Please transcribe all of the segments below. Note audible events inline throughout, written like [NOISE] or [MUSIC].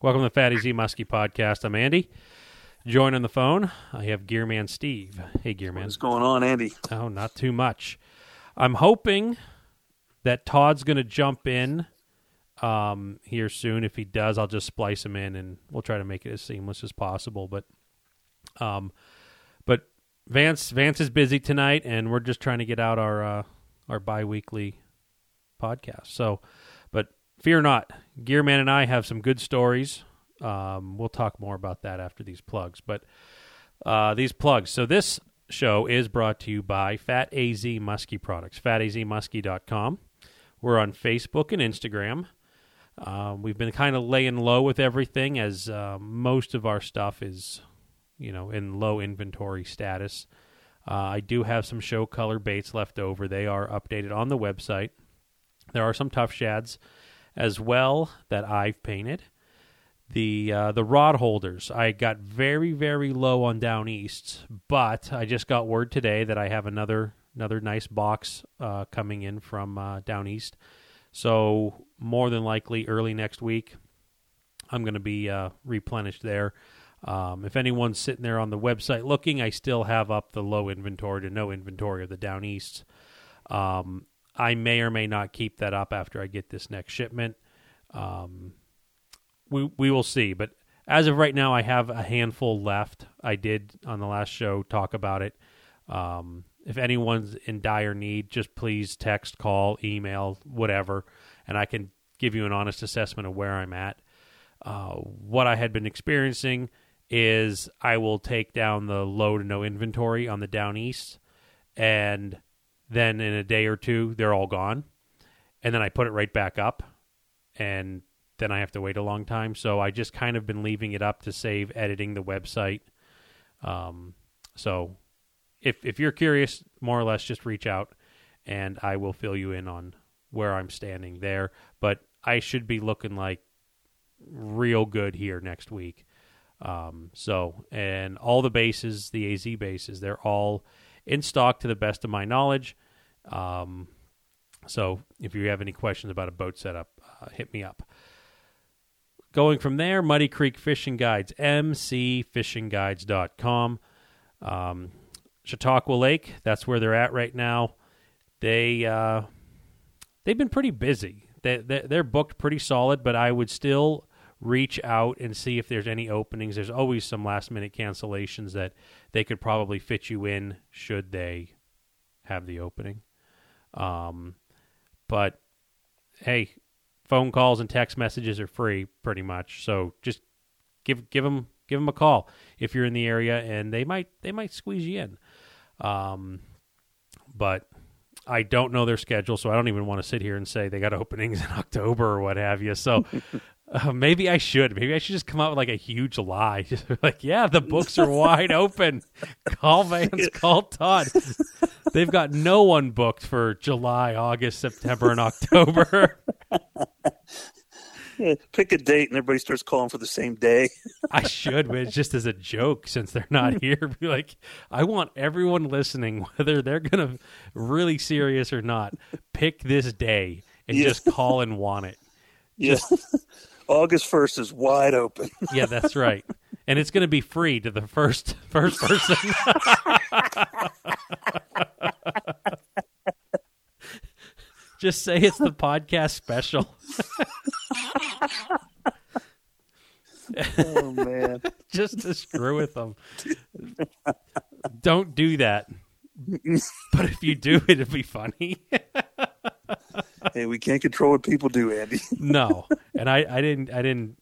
Welcome to the Fat AZ Muskie podcast. I'm Andy. Join on the phone, I have Gearman Steve. Hey, Gearman. What's going on, Andy? Oh, not too much. I'm hoping that Todd's going to jump in um, here soon. If he does, I'll just splice him in, and we'll try to make it as seamless as possible. But, um, but Vance Vance is busy tonight, and we're just trying to get out our uh, our biweekly podcast. So, fear not, Gearman and I have some good stories. Um, we'll talk more about that after these plugs. But uh, these plugs. So this show is brought to you by Fat AZ Muskie Products. FatAZMuskie.com. We're on Facebook and Instagram. Uh, we've been kind of laying low with everything as uh, most of our stuff is, you know, in low inventory status. Uh, I do have some show color baits left over. They are updated on the website. There are some tough shads as well that I've painted. The uh, the rod holders I got very very low on down east, but I just got word today that I have another another nice box uh, coming in from uh, down east. So more than likely early next week, I'm going to be uh, replenished there. Um, if anyone's sitting there on the website looking, I still have up the low inventory to no inventory of the down east. Um, I may or may not keep that up after I get this next shipment. Um, we we will see, but as of right now, I have a handful left. I did on the last show talk about it. Um, if anyone's in dire need, just please text, call, email, whatever, and I can give you an honest assessment of where I'm at. Uh, what I had been experiencing is I will take down the low to no inventory on the down east, and then in a day or two, they're all gone. And then I put it right back up, and then I have to wait a long time. So I just kind of been leaving it up to save editing the website. Um, so if if you're curious, more or less, just reach out, and I will fill you in on where I'm standing there. But I should be looking like real good here next week. Um, so, and all the bases, the AZ bases, they're all in stock to the best of my knowledge. Um, so, if you have any questions about a boat setup, uh, hit me up. Going from there, Muddy Creek Fishing Guides, mcfishingguides.com. Um, Chautauqua Lake, that's where they're at right now. They uh, they've been pretty busy. They, they they're booked pretty solid, but I would still reach out and see if there's any openings. There's always some last minute cancellations that they could probably fit you in should they have the opening. Um, but hey, phone calls and text messages are free pretty much. So just give give them give them a call if you're in the area, and they might they might squeeze you in. Um, but I don't know their schedule, so I don't even want to sit here and say they got openings [LAUGHS] in October or what have you. So [LAUGHS] uh, maybe I should. Maybe I should just come out with like a huge lie. [LAUGHS] Just like, yeah, the books are wide open. [LAUGHS] Call Vance, call Todd. They've got no one booked for July, August, September, and October. Yeah, pick a date and everybody starts calling for the same day. I should, but just as a joke since they're not here. Be like, I want everyone listening, whether they're gonna really serious or not, pick this day and Yeah. just call and want it. Yeah. August 1st is wide open. [LAUGHS] Yeah, that's right. And it's going to be free to the first [LAUGHS] first person. [LAUGHS] Just say it's the podcast special. oh, man. Just to screw with them. Don't do that. But if you do, it'll be funny. Hey, we can't control what people do, Andy. [LAUGHS] no, and I, I didn't, I didn't.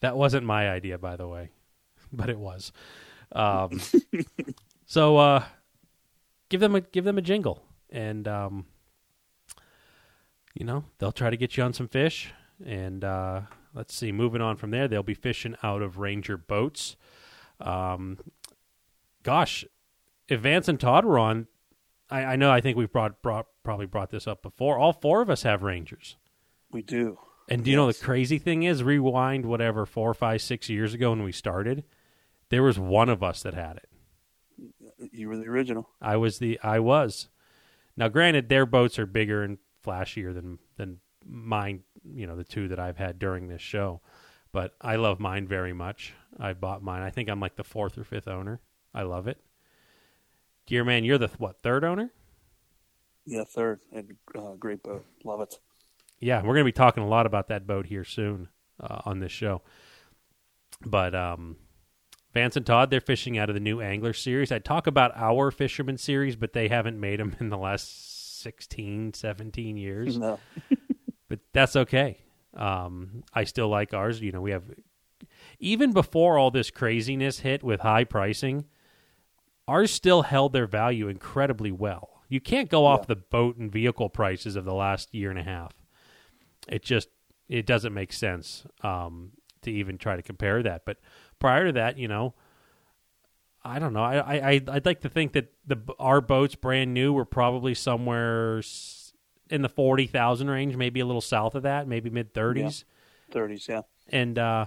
That wasn't my idea, by the way, but it was. Um, [LAUGHS] so uh, give them a give them a jingle, and um, you know they'll try to get you on some fish. And uh, let's see, moving on from there, they'll be fishing out of Ranger boats. Um, gosh, if Vance and Todd were on, I, I know I think we've brought, brought probably brought this up before. All four of us have Rangers. We do. And do you know the crazy thing is, rewind whatever four, five, six years ago when we started, there was one of us that had it. You were the original. I was the I was. Now, granted, their boats are bigger and flashier than than mine. You know, the two that I've had during this show, But I love mine very much. I bought mine. I think I'm like the fourth or fifth owner. I love it. Gearman, you're the what third owner? Yeah, third and uh, great boat. Love it. Yeah, we're going to be talking a lot about that boat here soon uh, on this show. But um, Vance and Todd, they're fishing out of the new Angler series. I talk about our Fisherman series, but they haven't made them in the last 16, 17 years. No. [LAUGHS] but that's okay. Um, I still like ours. You know, we have even before all this craziness hit with high pricing, ours still held their value incredibly well. You can't go off Yeah. the boat and vehicle prices of the last year and a half. It just it doesn't make sense um, to even try to compare that. But prior to that, you know, I don't know. I, I I'd like to think that the our boats brand new were probably somewhere in the forty thousand range, maybe a little south of that, maybe mid thirties. Thirties, yeah. And uh,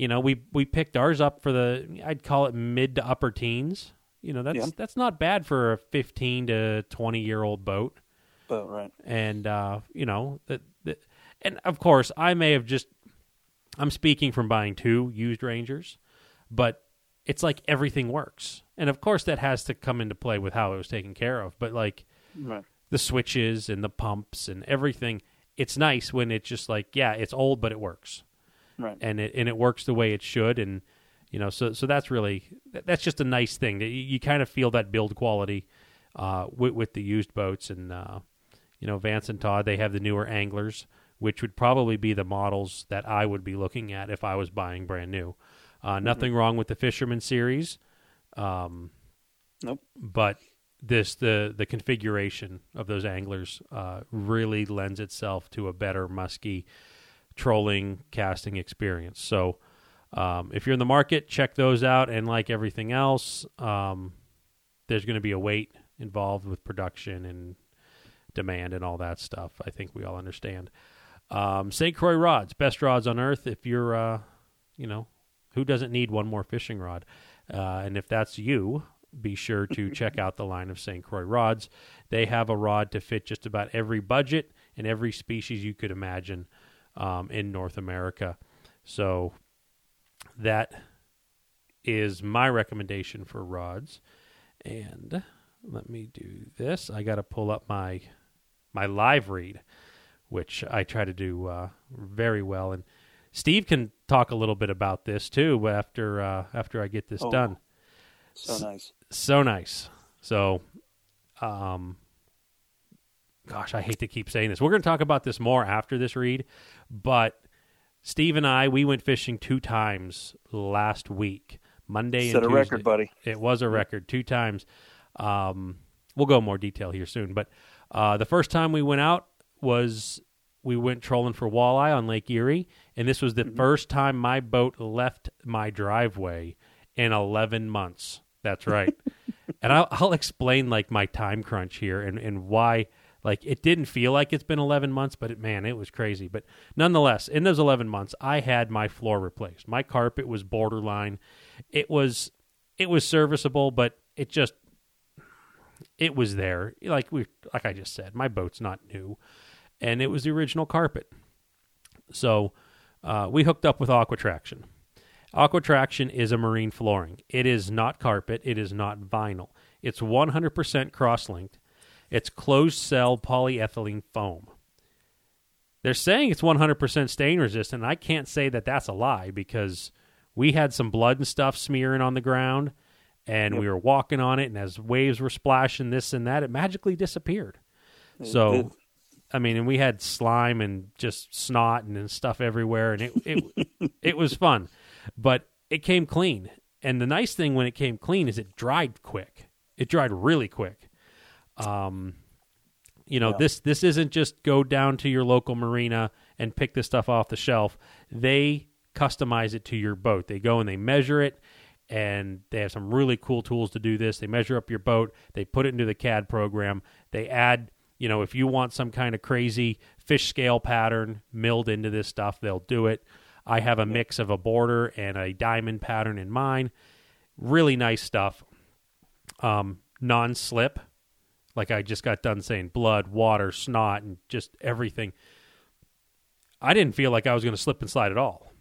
you know, we we picked ours up for the I'd call it mid to upper teens. You know, that's Yeah. that's not bad for a fifteen to twenty year old boat Boat, right. and uh, you know that, that, and of course I may have just I'm speaking from buying two used Rangers, but it's like everything works, and of course that has to come into play with how it was taken care of. But like Right. the switches and the pumps and everything, it's nice when it's just like yeah, it's old but it works, Right. and it and it works the way it should, and you know so so that's really that's just a nice thing that you, you kind of feel that build quality uh, with, with the used boats and uh, you know Vance and Todd they have the newer anglers which would probably be the models that I would be looking at if I was buying brand new. Uh, nothing wrong with the Fisherman series, um, Nope. but this the the configuration of those anglers uh, really lends itself to a better musky trolling casting experience. So um, if you're in the market, check those out. And like everything else, um, there's going to be a wait involved with production and demand and all that stuff. I think we all understand. Um, St. Croix rods, best rods on earth. If you're, uh, you know, who doesn't need one more fishing rod? Uh, and if that's you, be sure to [LAUGHS] check out the line of St. Croix rods. They have a rod to fit just about every budget and every species you could imagine um, in North America. So that is my recommendation for rods. And let me do this. I got to pull up my my live read, which I try to do uh, very well. And Steve can talk a little bit about this too But after uh, after I get this Oh. done. So nice. So nice. So, um, gosh, I hate to keep saying this. We're going to talk about this more after this read, but Steve and I we went fishing two times last week, Monday Set and a record, buddy. It was a record two times. Um, we'll go more detail here soon, but uh, the first time we went out was we went trolling for walleye on Lake Erie, and this was the first time my boat left my driveway in 11 months. That's right. [LAUGHS] and I'll, I'll explain like my time crunch here and, and why like it didn't feel like it's been 11 months but it, man it was crazy. But nonetheless in those 11 months i had my floor replaced. My carpet was borderline. It was it was serviceable but it just it was there. Like we like i just said my boat's not new and it was the original carpet. So uh, we hooked up with AquaTraction AquaTraction is a marine flooring. It is not carpet. It is not vinyl. It's 100% cross-linked it's closed cell polyethylene foam they're saying it's 100% stain resistant. I can't say that that's a lie because we had some blood and stuff smearing on the ground and Yep. we were walking on it and as waves were splashing this and that it magically disappeared. So I mean, and we had slime and just snot and, and stuff everywhere, and it it [LAUGHS] it was fun, but it came clean. And the nice thing when it came clean is it dried quick. It dried really quick. Um, you know Yeah. this this isn't just go down to your local marina and pick this stuff off the shelf. They customize it to your boat. They go and they measure it, and they have some really cool tools to do this. They measure up your boat. They put it into the CAD program. They add, you know, if you want some kind of crazy fish scale pattern milled into this stuff, they'll do it. I have a mix of a border and a diamond pattern in mine. Really nice stuff. Um, non slip, like I just got done saying, blood, water, snot, and just everything. I didn't feel like I was going to slip and slide at all.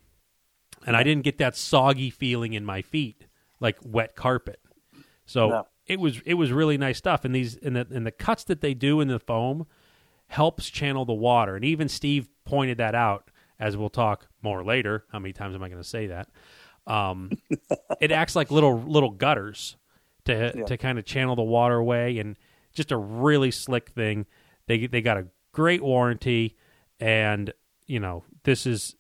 and I didn't get that soggy feeling in my feet like wet carpet. So No. it was it was really nice stuff. And these and the and the cuts that they do in the foam helps channel the water. And even Steve pointed that out, as we'll talk more later. How many times am I going to say that? Um, [LAUGHS] it acts like little little gutters to Yeah. to kind of channel the water away, and just a really slick thing. They they got a great warranty, and you know this is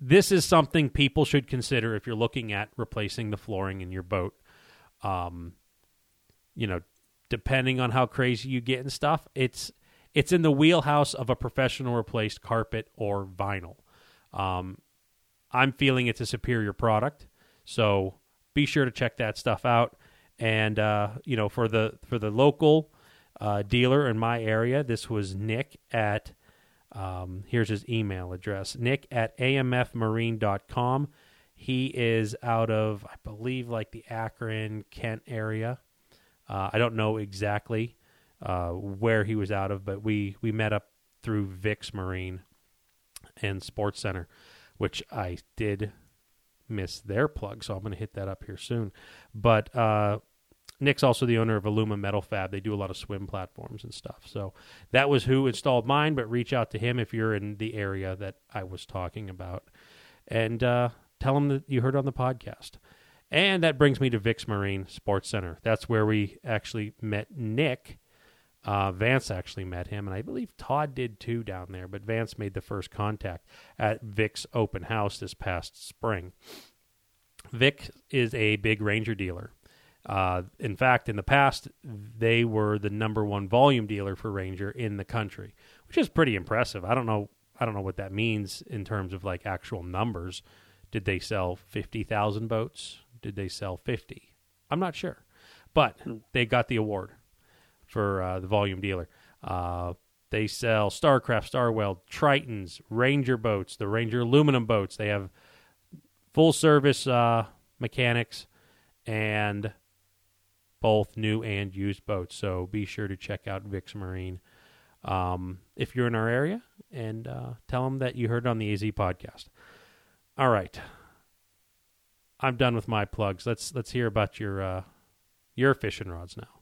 this is something people should consider if you're looking at replacing the flooring in your boat. Um, you know, depending on how crazy you get and stuff, it's it's in the wheelhouse of a professional replaced carpet or vinyl. Um, I'm feeling it's a superior product, so be sure to check that stuff out. And uh, you know, for the for the local uh, dealer in my area, this was Nick at um, here's his email address nick at amfmarine.com. He is out of, I believe, like the Akron, Kent area. Uh, I don't know exactly uh, where he was out of, but we, we met up through Vic's Marine and Sports Center, which I did miss their plug, so I'm going to hit that up here soon. But uh, Nick's also the owner of Aluma Metal Fab. They do a lot of swim platforms and stuff. So that was who installed mine, but reach out to him if you're in the area that I was talking about. And uh, tell him that you heard on the podcast. And that brings me to Vic's Marine Sports Center. That's where we actually met Nick. Uh, Vance actually met him, and I believe Todd did too down there, but Vance made the first contact at Vic's open house this past spring. Vic is a big Ranger dealer. Uh, in fact, in the past, they were the number one volume dealer for Ranger in the country, which is pretty impressive. I don't know. I don't know what that means in terms of like actual numbers. Did they sell fifty thousand boats? Did they sell fifty? I'm not sure, but they got the award for uh, the volume dealer. Uh, they sell Starcraft, Starweld, Tritons, Ranger boats, the Ranger aluminum boats. They have full service uh, mechanics and both new and used boats. So be sure to check out Vic's Marine um, if you're in our area and uh, tell them that you heard on the AZ podcast. All right, I'm done with my plugs. Let's let's hear about your uh, your fishing rods now.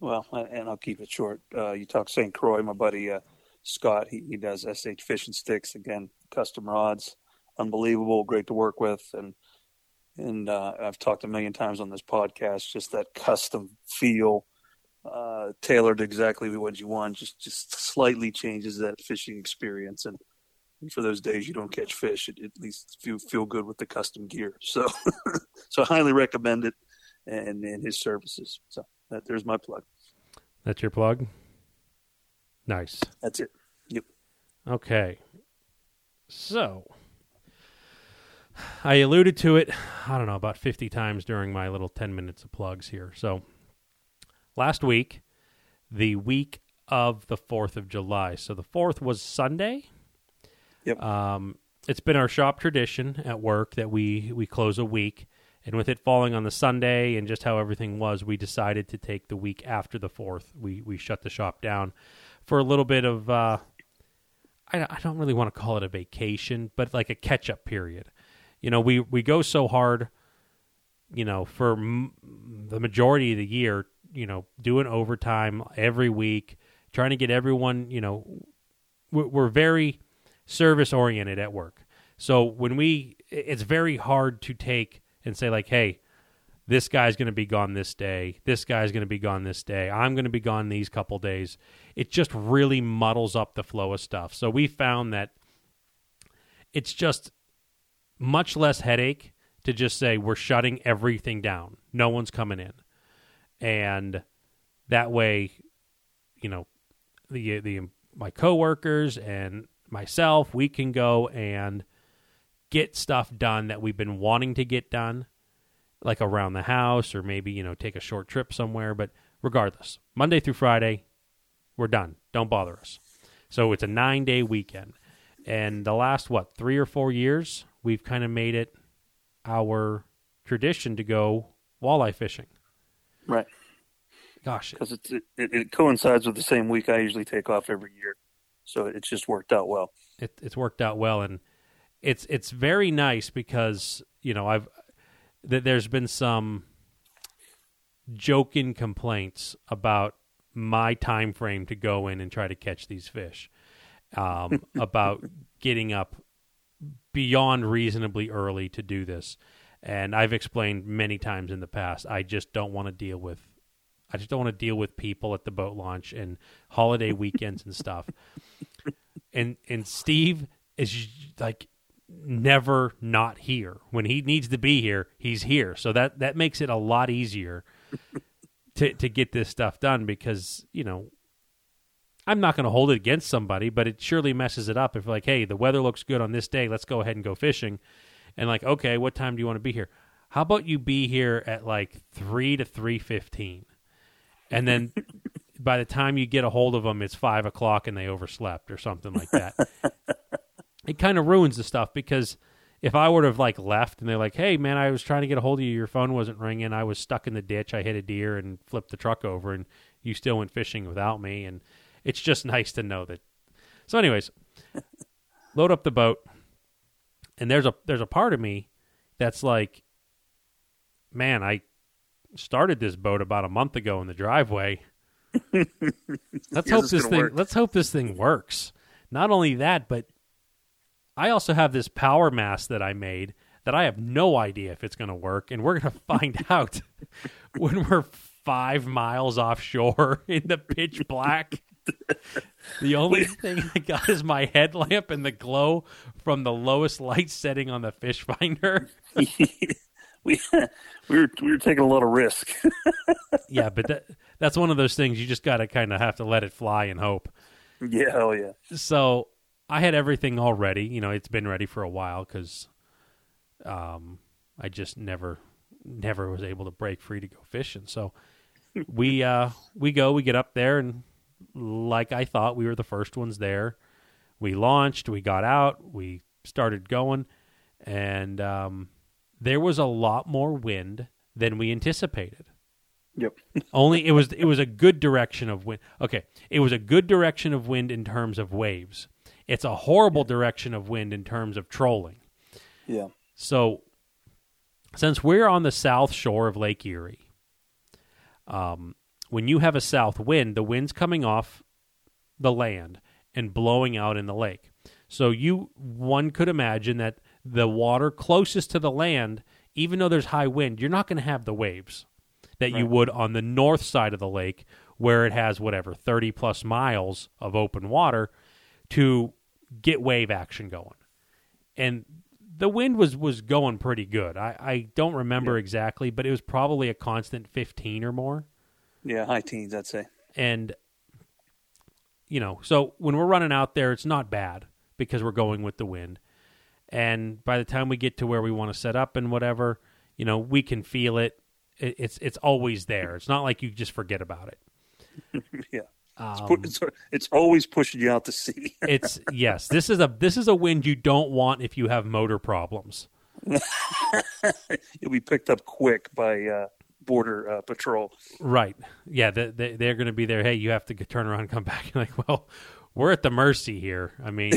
Well, and I'll keep it short. Uh, you talk St. Croix, my buddy uh, Scott. He, he does SH fishing sticks again, custom rods, unbelievable, great to work with, and and uh, I've talked a million times on this podcast. Just that custom feel, uh, tailored exactly to what you want. Just just slightly changes that fishing experience, and for those days you don't catch fish, it, at least feel feel good with the custom gear. So, [LAUGHS] so I highly recommend it, and and his services. So that, there's my plug. That's your plug. Nice. That's it. Yep. Okay. So, I alluded to it, I don't know, about 50 times during my little 10 minutes of plugs here. So, last week, the week of the 4th of July. So, the 4th was Sunday. Yep. Um, it's been our shop tradition at work that we, we close a week. And with it falling on the Sunday and just how everything was, we decided to take the week after the 4th. We, we shut the shop down for a little bit of, uh, I, I don't really want to call it a vacation, but like a catch up period. You know, we, we go so hard, you know, for m- the majority of the year, you know, doing overtime every week, trying to get everyone, you know, we're, we're very service oriented at work. So when we, it's very hard to take and say, like, hey, this guy's going to be gone this day. This guy's going to be gone this day. I'm going to be gone these couple days. It just really muddles up the flow of stuff. So we found that it's just much less headache to just say we're shutting everything down. No one's coming in. And that way, you know, the the my coworkers and myself, we can go and get stuff done that we've been wanting to get done like around the house or maybe, you know, take a short trip somewhere. But regardless, Monday through Friday, we're done. Don't bother us. So it's a nine day weekend. And the last, what, three or four years, we've kind of made it our tradition to go walleye fishing. Right. Gosh, Because it, it it coincides with the same week I usually take off every year, so it's just worked out well. it, it's worked out well. And it's it's very nice because you know I've that there's been some joking complaints about my time frame to go in and try to catch these fish um, [LAUGHS] about getting up beyond reasonably early to do this. And i've explained many times in the past i just don't want to deal with i just don't want to deal with people at the boat launch and holiday weekends and stuff. [LAUGHS] And and steve is like never not here when he needs to be here he's here so that that makes it a lot easier to to get this stuff done because you know I'm not going to hold it against somebody, but it surely messes it up if like, hey, the weather looks good on this day, let's go ahead and go fishing, and like, okay, what time do you want to be here? How about you be here at like three to three fifteen, and then by the time you get a hold of them, it's five o'clock and they overslept or something like that. [LAUGHS] it kind of ruins the stuff because if I would have like left and they're like, "Hey, man, I was trying to get a hold of you. Your phone wasn't ringing. I was stuck in the ditch. I hit a deer and flipped the truck over, and you still went fishing without me." And it's just [LAUGHS] nice to know that. So, anyways, [LAUGHS] load up the boat, and there's a there's a part of me that's like, man, I started this boat about a month ago in the driveway. [LAUGHS] let's hope this thing. Work. Let's hope this thing works. Not only that, but I also have this power mast that I made that I have no idea if it's going to work, and we're going [LAUGHS] to find out [LAUGHS] when we're five miles offshore [LAUGHS] in the pitch black. the only thing I got is my headlamp and the glow from the lowest light setting on the fish finder. we we were we were taking a lot of risk. yeah, but that that's one of those things you just got to kind of have to let it fly and hope. Yeah, hell yeah. So I had everything all ready. You know, it's been ready for a while because um, I just never, never was able to break free to go fishing. So [LAUGHS] we uh, we go, we get up there, and like I thought, we were the first ones there. We launched, we got out, we started going, and um, there was a lot more wind than we anticipated. Yep. [LAUGHS] Only it was it was a good direction of wind. Okay, it was a good direction of wind in terms of waves. It's a horrible direction of wind in terms of trolling. Yeah. So, since we're on the south shore of Lake Erie, um, when you have a south wind, the wind's coming off the land and blowing out in the lake. So you one could imagine that the water closest to the land, even though there's high wind, you're not going to have the waves that right. you would on the north side of the lake where it has whatever 30 plus miles of open water to get wave action going. And the wind was was going pretty good. I, I don't remember yeah. exactly, but it was probably a constant 15 or more. Yeah, high teens, I'd say. And you know, so when we're running out there, it's not bad because we're going with the wind. And by the time we get to where we want to set up and whatever, you know, we can feel it. it it's it's always there. It's not like you just forget about it. [LAUGHS] yeah. Um, it's, it's, always pushing you out to sea. [LAUGHS] it's yes. This is a this is a wind you don't want if you have motor problems. [LAUGHS] You'll be picked up quick by uh, border uh, patrol. Right. Yeah. They, they, are going to be there. Hey, you have to turn around and come [LAUGHS] back. You're like, well, we're at the mercy here. I mean,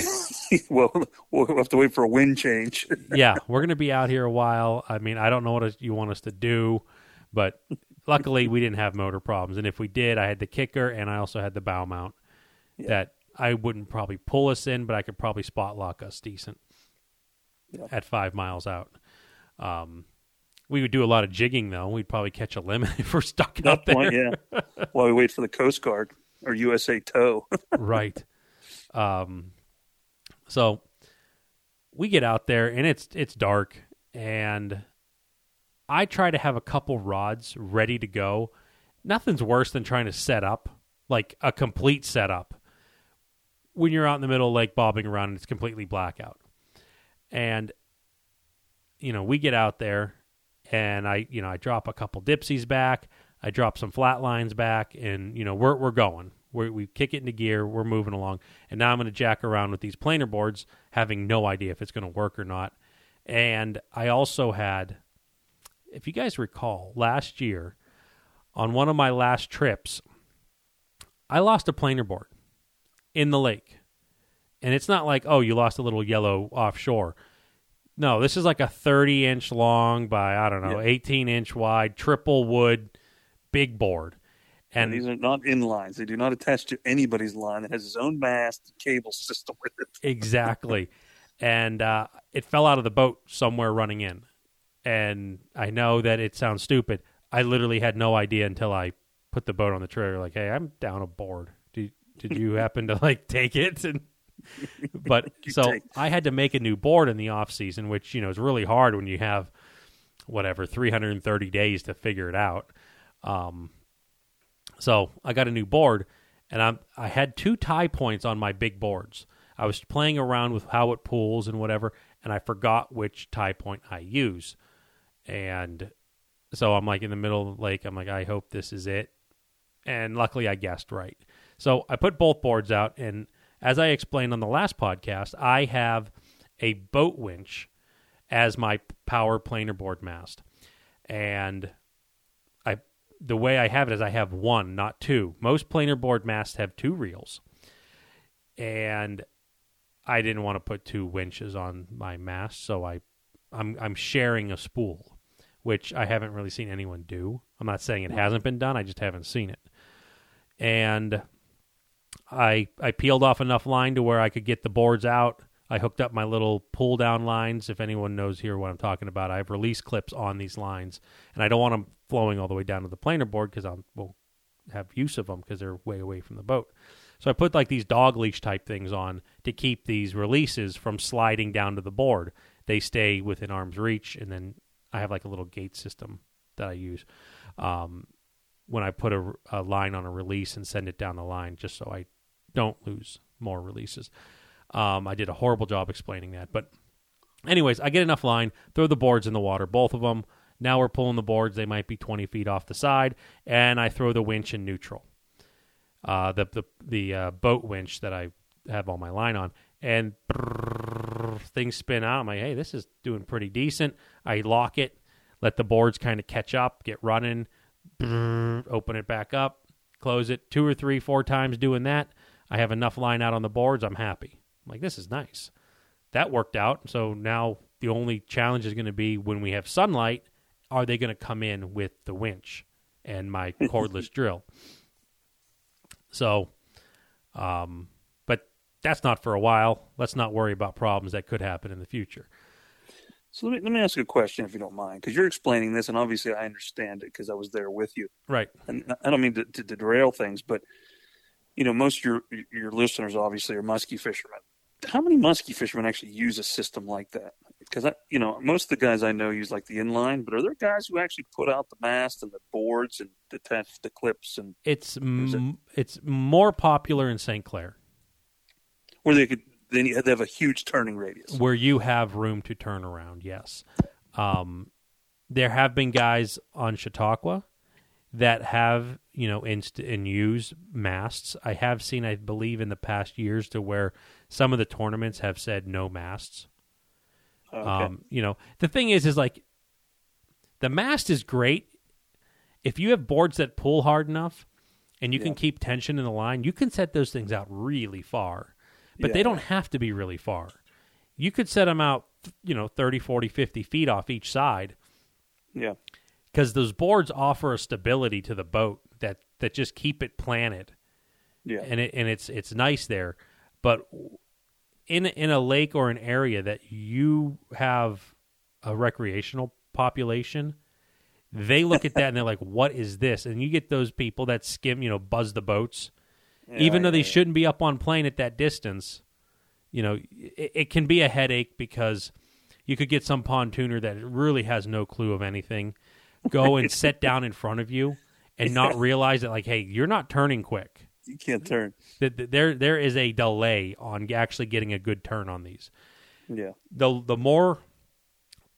well, we'll have to wait for a wind change. yeah, we're going to be out here a while. I mean, I don't know what you want us to do, but luckily we didn't have motor problems. And if we did, I had the kicker and I also had the bow mount yeah. that I wouldn't probably pull us in, but I could probably spot lock us decent yeah. at five miles out. Um, we would do a lot of jigging though. We'd probably catch a limit [LAUGHS] if we're stuck out there. Point, yeah. [LAUGHS] While we wait for the Coast Guard or USA Tow. [LAUGHS] right. Um, so we get out there and it's it's dark and I try to have a couple rods ready to go. Nothing's worse than trying to set up like a complete setup when you're out in the middle of lake bobbing around and it's completely blackout. And you know, we get out there and I, you know, I drop a couple dipsies back. I drop some flat lines back, and you know we're we're going. we we kick it into gear. We're moving along, and now I'm going to jack around with these planer boards, having no idea if it's going to work or not. And I also had, if you guys recall, last year on one of my last trips, I lost a planer board in the lake, and it's not like oh you lost a little yellow offshore. No, this is like a 30 inch long by I don't know, Yeah. 18 inch wide, triple wood, big board. And And these are not in lines. They do not attach to anybody's line. It has its own mast cable system with it. exactly. [LAUGHS] and uh, it fell out of the boat somewhere running in. And I know that it sounds stupid. I literally had no idea until I put the boat on the trailer. Like, hey, I'm down a board. Did did you [LAUGHS] happen to like take it? [LAUGHS] And but [LAUGHS] so I had to make a new board in the off season, which you know is really hard when you have whatever 330 days to figure it out. Um, so I got a new board, and I'm I had two tie points on my big boards. I was playing around with how it pulls and whatever, and I forgot which tie point I use. And so I'm like in the middle of the lake. I'm like, I hope this is it. And luckily, I guessed right. So I put both boards out, and as I explained on the last podcast, I have a boat winch as my power planer board mast, and I the way I have it is I have one, not two. Most planer board masts have two reels, and I didn't want to put two winches on my mast, so I I'm I'm sharing a spool, which I haven't really seen anyone do. I'm not saying it hasn't been done, I just haven't seen it. And I I peeled off enough line to where I could get the boards out. I hooked up my little pull down lines. If anyone knows here what I'm talking about, I have release clips on these lines, and I don't want them flowing all the way down to the planer board because I will have use of them because they're way away from the boat. So I put like these dog leash type things on to keep these releases from sliding down to the board. They stay within arm's reach, and then I have like a little gate system that I use um, when I put a, a line on a release and send it down the line, just so I don't lose more releases. Um, I did a horrible job explaining that, but anyways, I get enough line, throw the boards in the water, both of them. Now we're pulling the boards; they might be twenty feet off the side, and I throw the winch in neutral uh, the the the uh, boat winch that I have all my line on, and brrrr, things spin out. I'm like, hey, this is doing pretty decent. I lock it, let the boards kind of catch up, get running, open it back up, close it two or three, four times doing that. I have enough line out on the boards. I'm happy. I'm like, this is nice. That worked out. So now the only challenge is going to be when we have sunlight, are they going to come in with the winch and my cordless [LAUGHS] drill? So, um, that's not for a while. Let's not worry about problems that could happen in the future. So let me let me ask you a question, if you don't mind, because you're explaining this, and obviously I understand it because I was there with you. Right. And I don't mean to, to, derail things, but you know, most of your your listeners obviously are muskie fishermen. How many muskie fishermen actually use a system like that? Because I, you know, most of the guys I know use like the inline, but are there guys who actually put out the mast and the boards and attach the clips and It's it- it's more popular in St. Clair, where they could then you they have a huge turning radius? where you have room to turn around. Yes, um, there have been guys on Chautauqua that have you know inst- and use masts. I have seen, I believe, in the past years to where some of the tournaments have said no masts. Okay. Um, you know, the thing is, is like the mast is great if you have boards that pull hard enough and you Yeah. can keep tension in the line. You can set those things out really far, but Yeah, they don't yeah. have to be really far. You could set them out, you know, 30, 40, 50 feet off each side yeah, because those boards offer a stability to the boat that that just keep it planted yeah, and it and it's it's nice there, but in in a lake or an area that you have a recreational population, they look at that and they're like, "What is this?" And you get those people that skim, you know, buzz the boats, even Yeah, though they shouldn't be up on plane at that distance. You know, it, it can be a headache because you could get some pontooner that really has no clue of anything, go [LAUGHS] and sit down in front of you and not realize that, like, hey, you're not turning quick you can't turn. that there there is a delay on actually getting a good turn on these. Yeah, The the more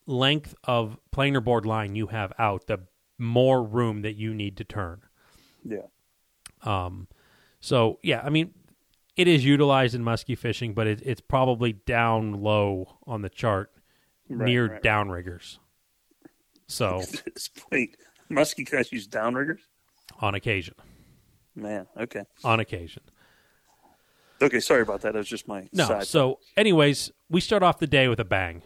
length of planer board line you have out, the more room that you need to turn. yeah, Um, so yeah, I mean, it is utilized in muskie fishing, but it, it's probably down low on the chart Right, near right. downriggers. So [LAUGHS] Wait, muskie guys use downriggers? on occasion, Man, okay, on occasion. okay. Sorry about that. That was just my No. side. So, anyways, we start off the day with a bang.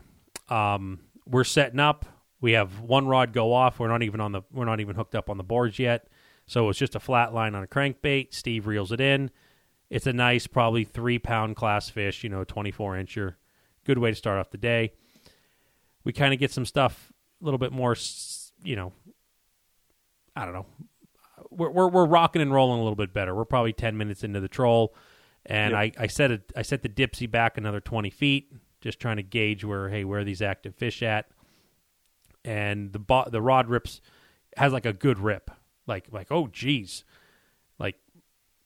um, we're setting up. We have one rod go off. We're not even on the. We're not even hooked up on the boards yet. So it's just a flat line on a crankbait. Steve reels it in. It's a nice, probably three pound class fish. You know, twenty four incher. Good way to start off the day. We kind of get some stuff a little bit more. You know, I don't know. We're, we're we're rocking and rolling a little bit better. We're probably ten minutes into the troll, and Yep. I I set it. I set the dipsy back another twenty feet, just trying to gauge where hey where are these active fish at, and the bo- the rod rips has like a good rip, like like oh geez, like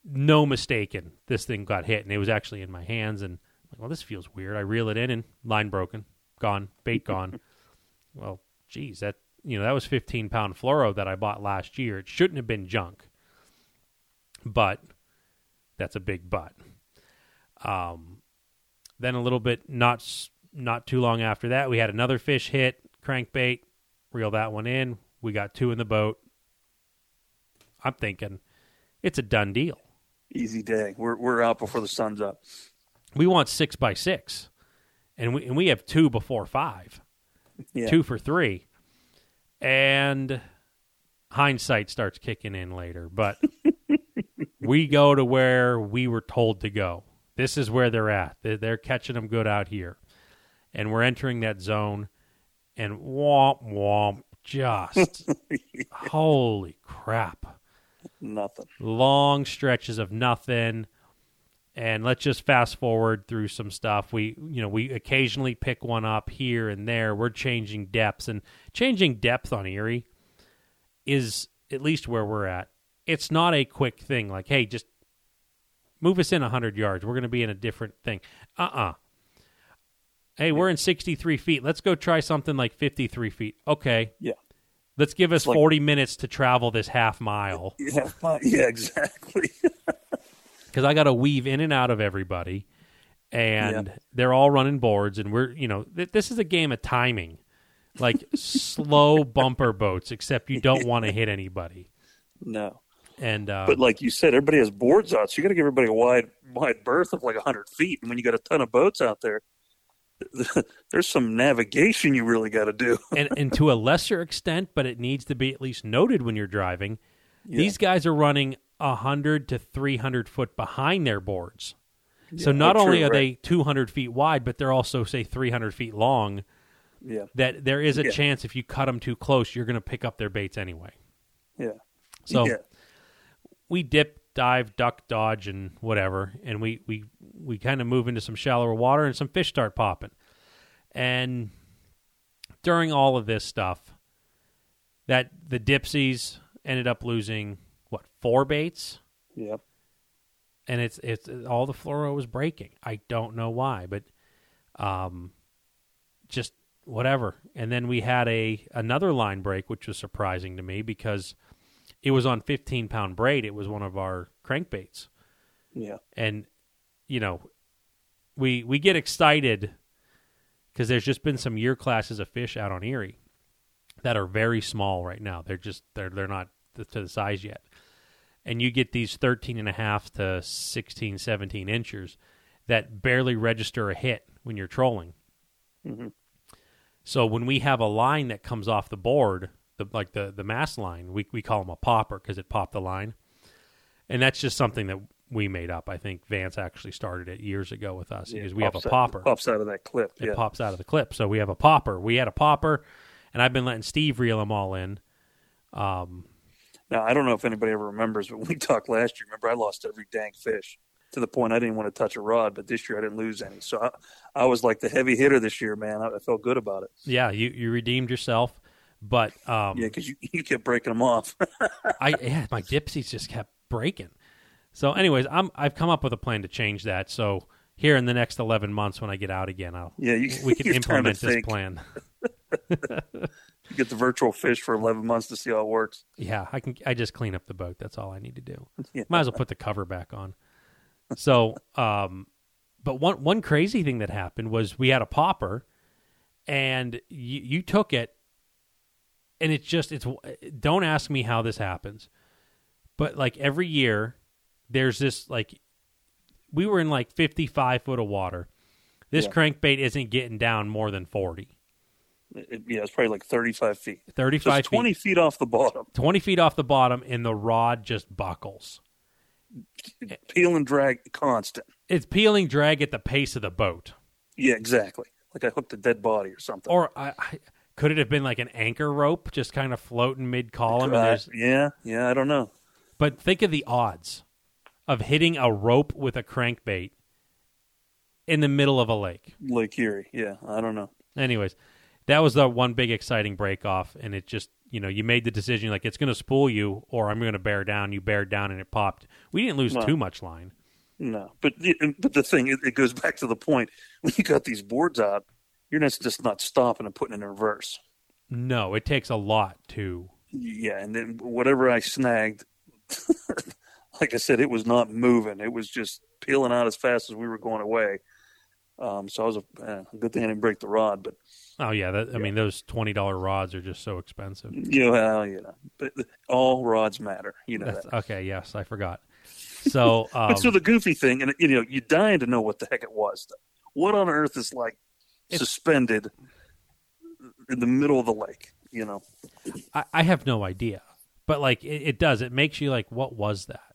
no mistaken, this thing got hit, and it was actually in my hands, and I'm like well this feels weird. I reel it in, and line broken, gone, bait gone. [LAUGHS] well, geez, that you know that was 15 pound fluoro that I bought last year. It shouldn't have been junk, but that's a big but. Um, then a little bit not not too long after that, we had another fish hit crankbait. Reel that one in. We got two in the boat. I'm thinking it's a done deal. Easy day. We're we're out before the sun's up. We want six by six, and we and we have two before five. Yeah. two for three. And hindsight starts kicking in later, but [LAUGHS] we go to where we were told to go. This is where they're at. They're, they're catching them good out here. And we're entering that zone, and womp, womp, just [LAUGHS] holy crap Nothing. long stretches of nothing. And let's just fast forward through some stuff. We you know we occasionally pick one up here and there. We're changing depths. And changing depth on erie is at least where we're at it's not a quick thing. Like hey just move us in 100 yards. We're going to be in a different thing. Uh-uh. Hey we're in 63 feet. Let's go try something like 53 feet. Okay. Yeah. Let's give us like- 40 minutes to travel this half mile [LAUGHS] Yeah. [LAUGHS] Yeah. Exactly. [LAUGHS] because I got to weave in and out of everybody, and they're all running boards, and we're you know th- this is a game of timing, like slow bumper boats, except you don't want to hit anybody. no. And uh, But like you said, everybody has boards out, so you got to give everybody a wide wide berth of like hundred feet. And when you got a ton of boats out there, [LAUGHS] there's some navigation you really got to do. [LAUGHS] and and to a lesser extent, but it needs to be at least noted when you're driving. Yeah. These guys are running hundred to three hundred foot behind their boards. So not only true, are right. they 200 feet wide, but they're also say 300 feet long. Yeah. That there is a Yeah. chance if you cut them too close, you're going to pick up their baits anyway. Yeah. So we dip, dive, duck, dodge, and whatever, and we we we kind of move into some shallower water, and some fish start popping. And during all of this stuff, that the dipsies ended up losing what four baits, Yep. and it's it's all the fluoro was breaking. I don't know why, but um, just whatever. And then we had a another line break, which was surprising to me because it was on 15 pound braid. It was one of our crankbaits, Yeah. and you know, we we get excited because there's just been some year classes of fish out on Erie that are very small right now. They're just they're they're not to the size yet. And you get these 13 and a half to 16, 17 inchers that barely register a hit when you're trolling. hmm So when we have a line that comes off the board, the like the the mast line, we we call them a popper because it popped the line, and that's just something that we made up. I think Vance actually started it years ago with us Yeah, because we have a pops out- popper. pops out of that clip. It yeah. pops out of the clip. So we have a popper. We had a popper, and I've been letting Steve reel them all in. Um, Now I don't know if anybody ever remembers, but when we [LAUGHS] talked last year, remember I lost every dang fish to the point I didn't want to touch a rod. But this year I didn't lose any, so I, I was like the heavy hitter this year, man. I, I felt good about it. yeah, you you redeemed yourself, but um, Yeah, because you, [LAUGHS] you kept breaking them off. [LAUGHS] I yeah, my dipsies just kept breaking. So, anyways, I'm I've come up with a plan to change that. So here in the next 11 months, when I get out again, I'll yeah, you, we [LAUGHS] can you're trying to implement this plan. You get the virtual fish for eleven months to see how it works. Yeah, I can. I just clean up the boat. That's all I need to do. Yeah. Might as well put the cover back on. So, um, but one one crazy thing that happened was we had a popper, and you, you took it, and it's just it's. Don't ask me how this happens, but like every year, there's this like, we were in like fifty five foot of water. This Yeah. crankbait isn't getting down more than forty. It, yeah, it's probably like 35 feet. So 35 it's 20 feet, feet off the bottom. 20 feet off the bottom, and the rod just buckles. Peel and drag constant. It's peeling drag at the pace of the boat. Yeah, exactly. Like I hooked a dead body or something. Or I, I, could it have been like an anchor rope just kind of floating mid column? Yeah, yeah, I don't know. But think of the odds of hitting a rope with a crankbait in the middle of a lake. Lake Erie. Yeah, I don't know. Anyways, that was the one big exciting break off, and it just you know you made the decision like it's going to spool you or I'm going to bear down. You bear down and it popped. We didn't lose No. too much line. No, but but the thing it, it goes back to the point [LAUGHS] when you got these boards out, you're not just not stopping and putting it in reverse. No, it takes a lot to. Yeah, and then whatever I snagged, [LAUGHS] like I said, it was not moving. It was just peeling out as fast as we were going away. Um, so I was a uh, good thing I didn't break the rod, but Oh yeah, that, I mean those twenty dollar rods are just so expensive. you know, well, you know, but all rods matter. You know okay, yes, I forgot. So, um, [LAUGHS] But so the goofy thing, and you know, you're dying to know what the heck it was. Though. What on earth is like It's- suspended in the middle of the lake? You know, I, I have no idea, but like it, it does. It makes you like, what was that?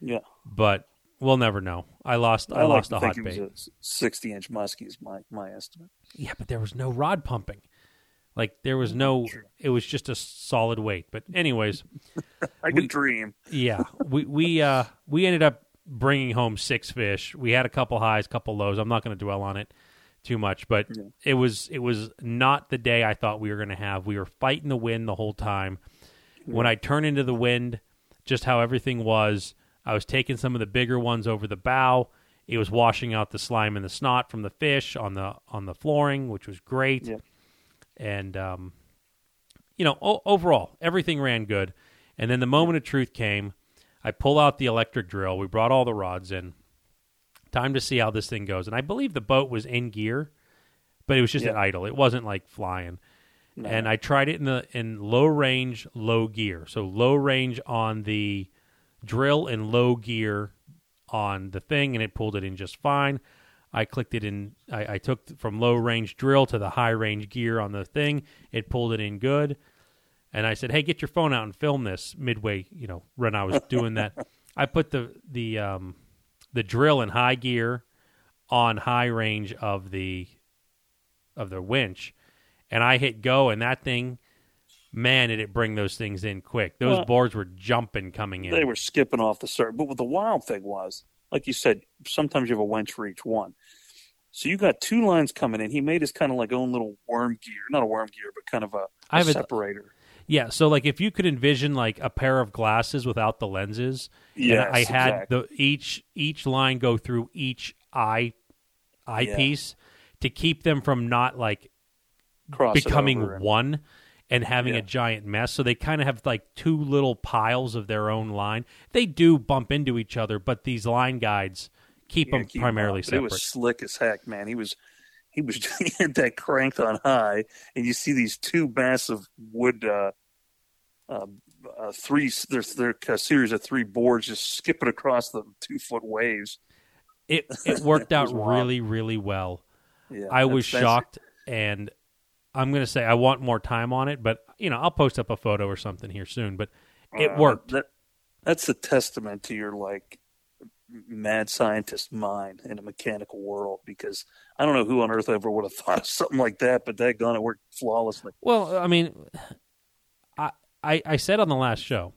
yeah. But we'll never know. I lost. I, like lost to a hot it bait. was a 60 inch muskie is my my estimate. Yeah, but there was no rod pumping. Like there was no. It was just a solid weight. But anyways, [LAUGHS] I can dream. yeah, we we uh we ended up bringing home six fish. We had a couple highs, couple lows. I'm not going to dwell on it too much, but Yeah. it was it was not the day I thought we were going to have. We were fighting the wind the whole time. When I turned into the wind, just how everything was, I was taking some of the bigger ones over the bow. It was washing out the slime and the snot from the fish on the on the flooring, which was great. Yeah. And um, you know, o- overall, everything ran good. And then the moment of truth came. I pull out the electric drill. We brought all the rods in. Time to see how this thing goes. And I believe the boat was in gear, but it was just Yeah. at idle. It wasn't like flying. No. And I tried it in the in low range, low gear. So low range on the drill and low gear on the thing, and it pulled it in just fine. I clicked it in. I, I took from low range drill to the high range gear on the thing. It pulled it in good. And I said, "Hey, get your phone out and film this." Midway, you know, when I was doing that, [LAUGHS] I put the the um, the drill in high gear on high range of the of the winch, and I hit go, and that thing, man, did it bring those things in quick. Those Well, boards were jumping coming in. They were skipping off the circle. But what the wild thing was, like you said, sometimes you have a winch for each one. So you got two lines coming in. He made his kind of like own little worm gear, not a worm gear, but kind of a, I a have a- separator. Yeah, so like if you could envision like a pair of glasses without the lenses, yeah, I had exactly. the each each line go through each eye eyepiece to keep them from not like Cross becoming and- one and having Yeah. a giant mess. So they kind of have like two little piles of their own line. They do bump into each other, but these line guides keep Yeah, them keep primarily up. Separate. It was slick as heck, man. He was he was [LAUGHS] he had that cranked on high, and you see these two massive wood uh, uh, uh, three there's their a series of three boards just skipping across the two foot waves. it [LAUGHS] it worked out really really well. Yeah, I was that's- shocked, and I'm going to say I want more time on it, but you know I'll post up a photo or something here soon. But it uh, worked. That, that's a testament to your like mad scientist mind in a mechanical world because I don't know who on earth ever would have [LAUGHS] thought of something like that, but that gun it worked flawlessly. Well, I mean, I, I said on the last show,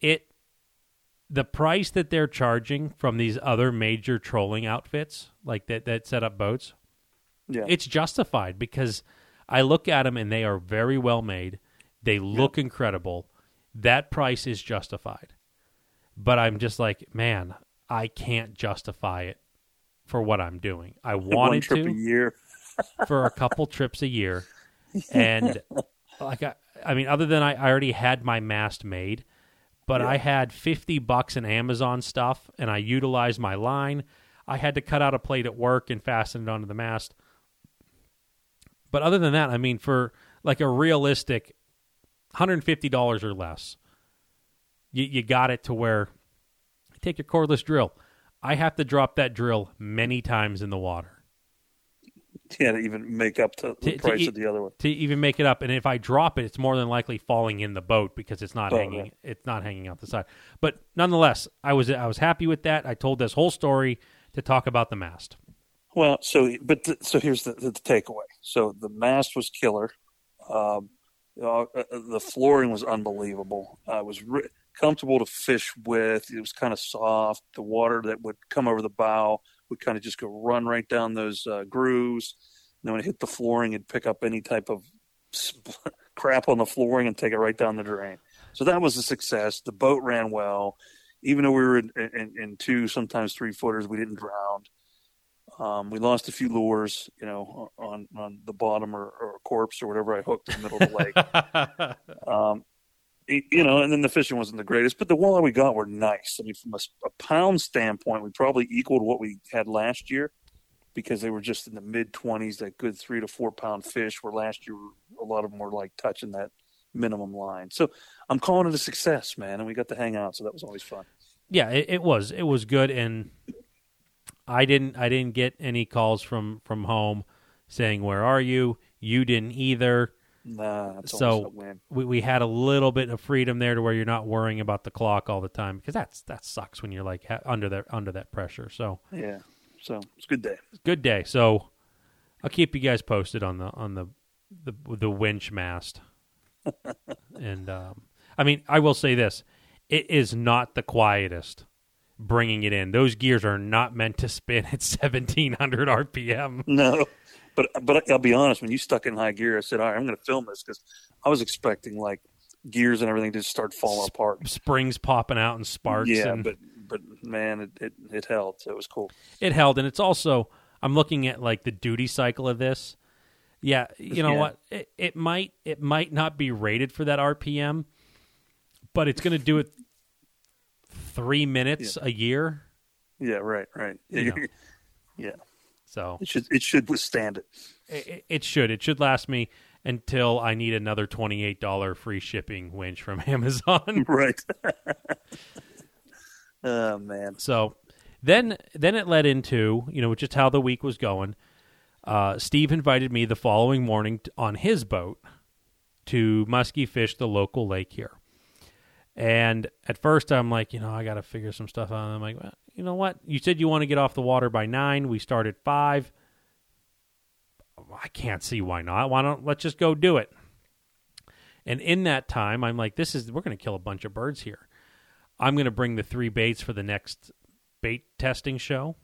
it the price that they're charging from these other major trolling outfits like that that set up boats, Yeah, it's justified because I look at them and they are very well made. They look incredible. That price is justified. But I'm just like, man, I can't justify it for what I'm doing. I [LAUGHS] wanted trip to a year. [LAUGHS] for a couple trips a year, [LAUGHS] and like I, I mean, other than I, I already had my mast made, but I had fifty bucks in Amazon stuff, and I utilized my line. I had to cut out a plate at work and fasten it onto the mast. But other than that, I mean, for like a realistic hundred and fifty dollars or less, you you got it to where take your cordless drill. I have to drop that drill many times in the water Yeah, to even make up to the To- to price of the other one. to even make it up. And if I drop it, it's more than likely falling in the boat because it's not Oh, hanging. right. It's not hanging out the side. But nonetheless, I was I was happy with that. I told this whole story to talk about the mast. Well, so but the, so here's the, the takeaway. So the mast was killer. Um, uh, uh, the flooring was unbelievable. Uh, it was re- comfortable to fish with. It was kind of soft. The water that would come over the bow would kind of just go run right down those uh, grooves. And then when it hit the flooring, it'd pick up any type of [LAUGHS] crap on the flooring and take it right down the drain. So that was a success. The boat ran well. Even though we were in, in, in two, sometimes three footers, we didn't drown. Um, we lost a few lures, you know, on, on the bottom or, or a corpse or whatever I hooked in the middle of the lake. [LAUGHS] Um, you know, and then the fishing wasn't the greatest, but the walleye we got were nice. I mean, from a pound standpoint, we probably equaled what we had last year because they were just in the mid 20s, that good three to four pound fish, where last year a lot of them were like touching that minimum line. So I'm calling it a success, man. And we got to hang out, so that was always fun. yeah, it, it was it was good, and I didn't I didn't get any calls from from home saying where are you. You didn't either. Nah, So- almost a win. We we had a little bit of freedom there to where you're not worrying about the clock all the time because that's that sucks when you're like ha- under that under that pressure. So Yeah. So it's a good day. good day. So I'll keep you guys posted on the on the the the winch mast. [LAUGHS] and um, I mean, I will say this: it is not the quietest. Bringing it in, those gears are not meant to spin at [LAUGHS] seventeen hundred RPM. No, but but I'll be honest. When you stuck in high gear, I said, "All right, I'm going to film this" because I was expecting like gears and everything to start falling apart. Springs popping out and sparks. yeah, and but but man, it, it it held. So it was cool. it held, and it's also I'm looking at like the duty cycle of this. Yeah, you know Yeah. what? It, it might it might not be rated for that RPM, but it's going to do it three minutes [LAUGHS] a year. Yeah, right, right. Yeah, You know. [LAUGHS] yeah. So It should it should withstand it. it, it should it should last me until I need another twenty eight dollar free shipping winch from [LAUGHS] Amazon. [LAUGHS] right. [LAUGHS] oh man. So then then it led into, you know, just how the week was going. Uh, Steve invited me the following morning t- on his boat to musky fish the local lake here. And at first I'm like, you know, I got to figure some stuff out. And I'm like, well, you know what? You said you want to get off the water by 9. We start at 5. I can't see why not. Why don't let's just go do it. And in that time, I'm like, this is we're going to kill a bunch of birds here. I'm going to bring the three baits for the next bait testing show.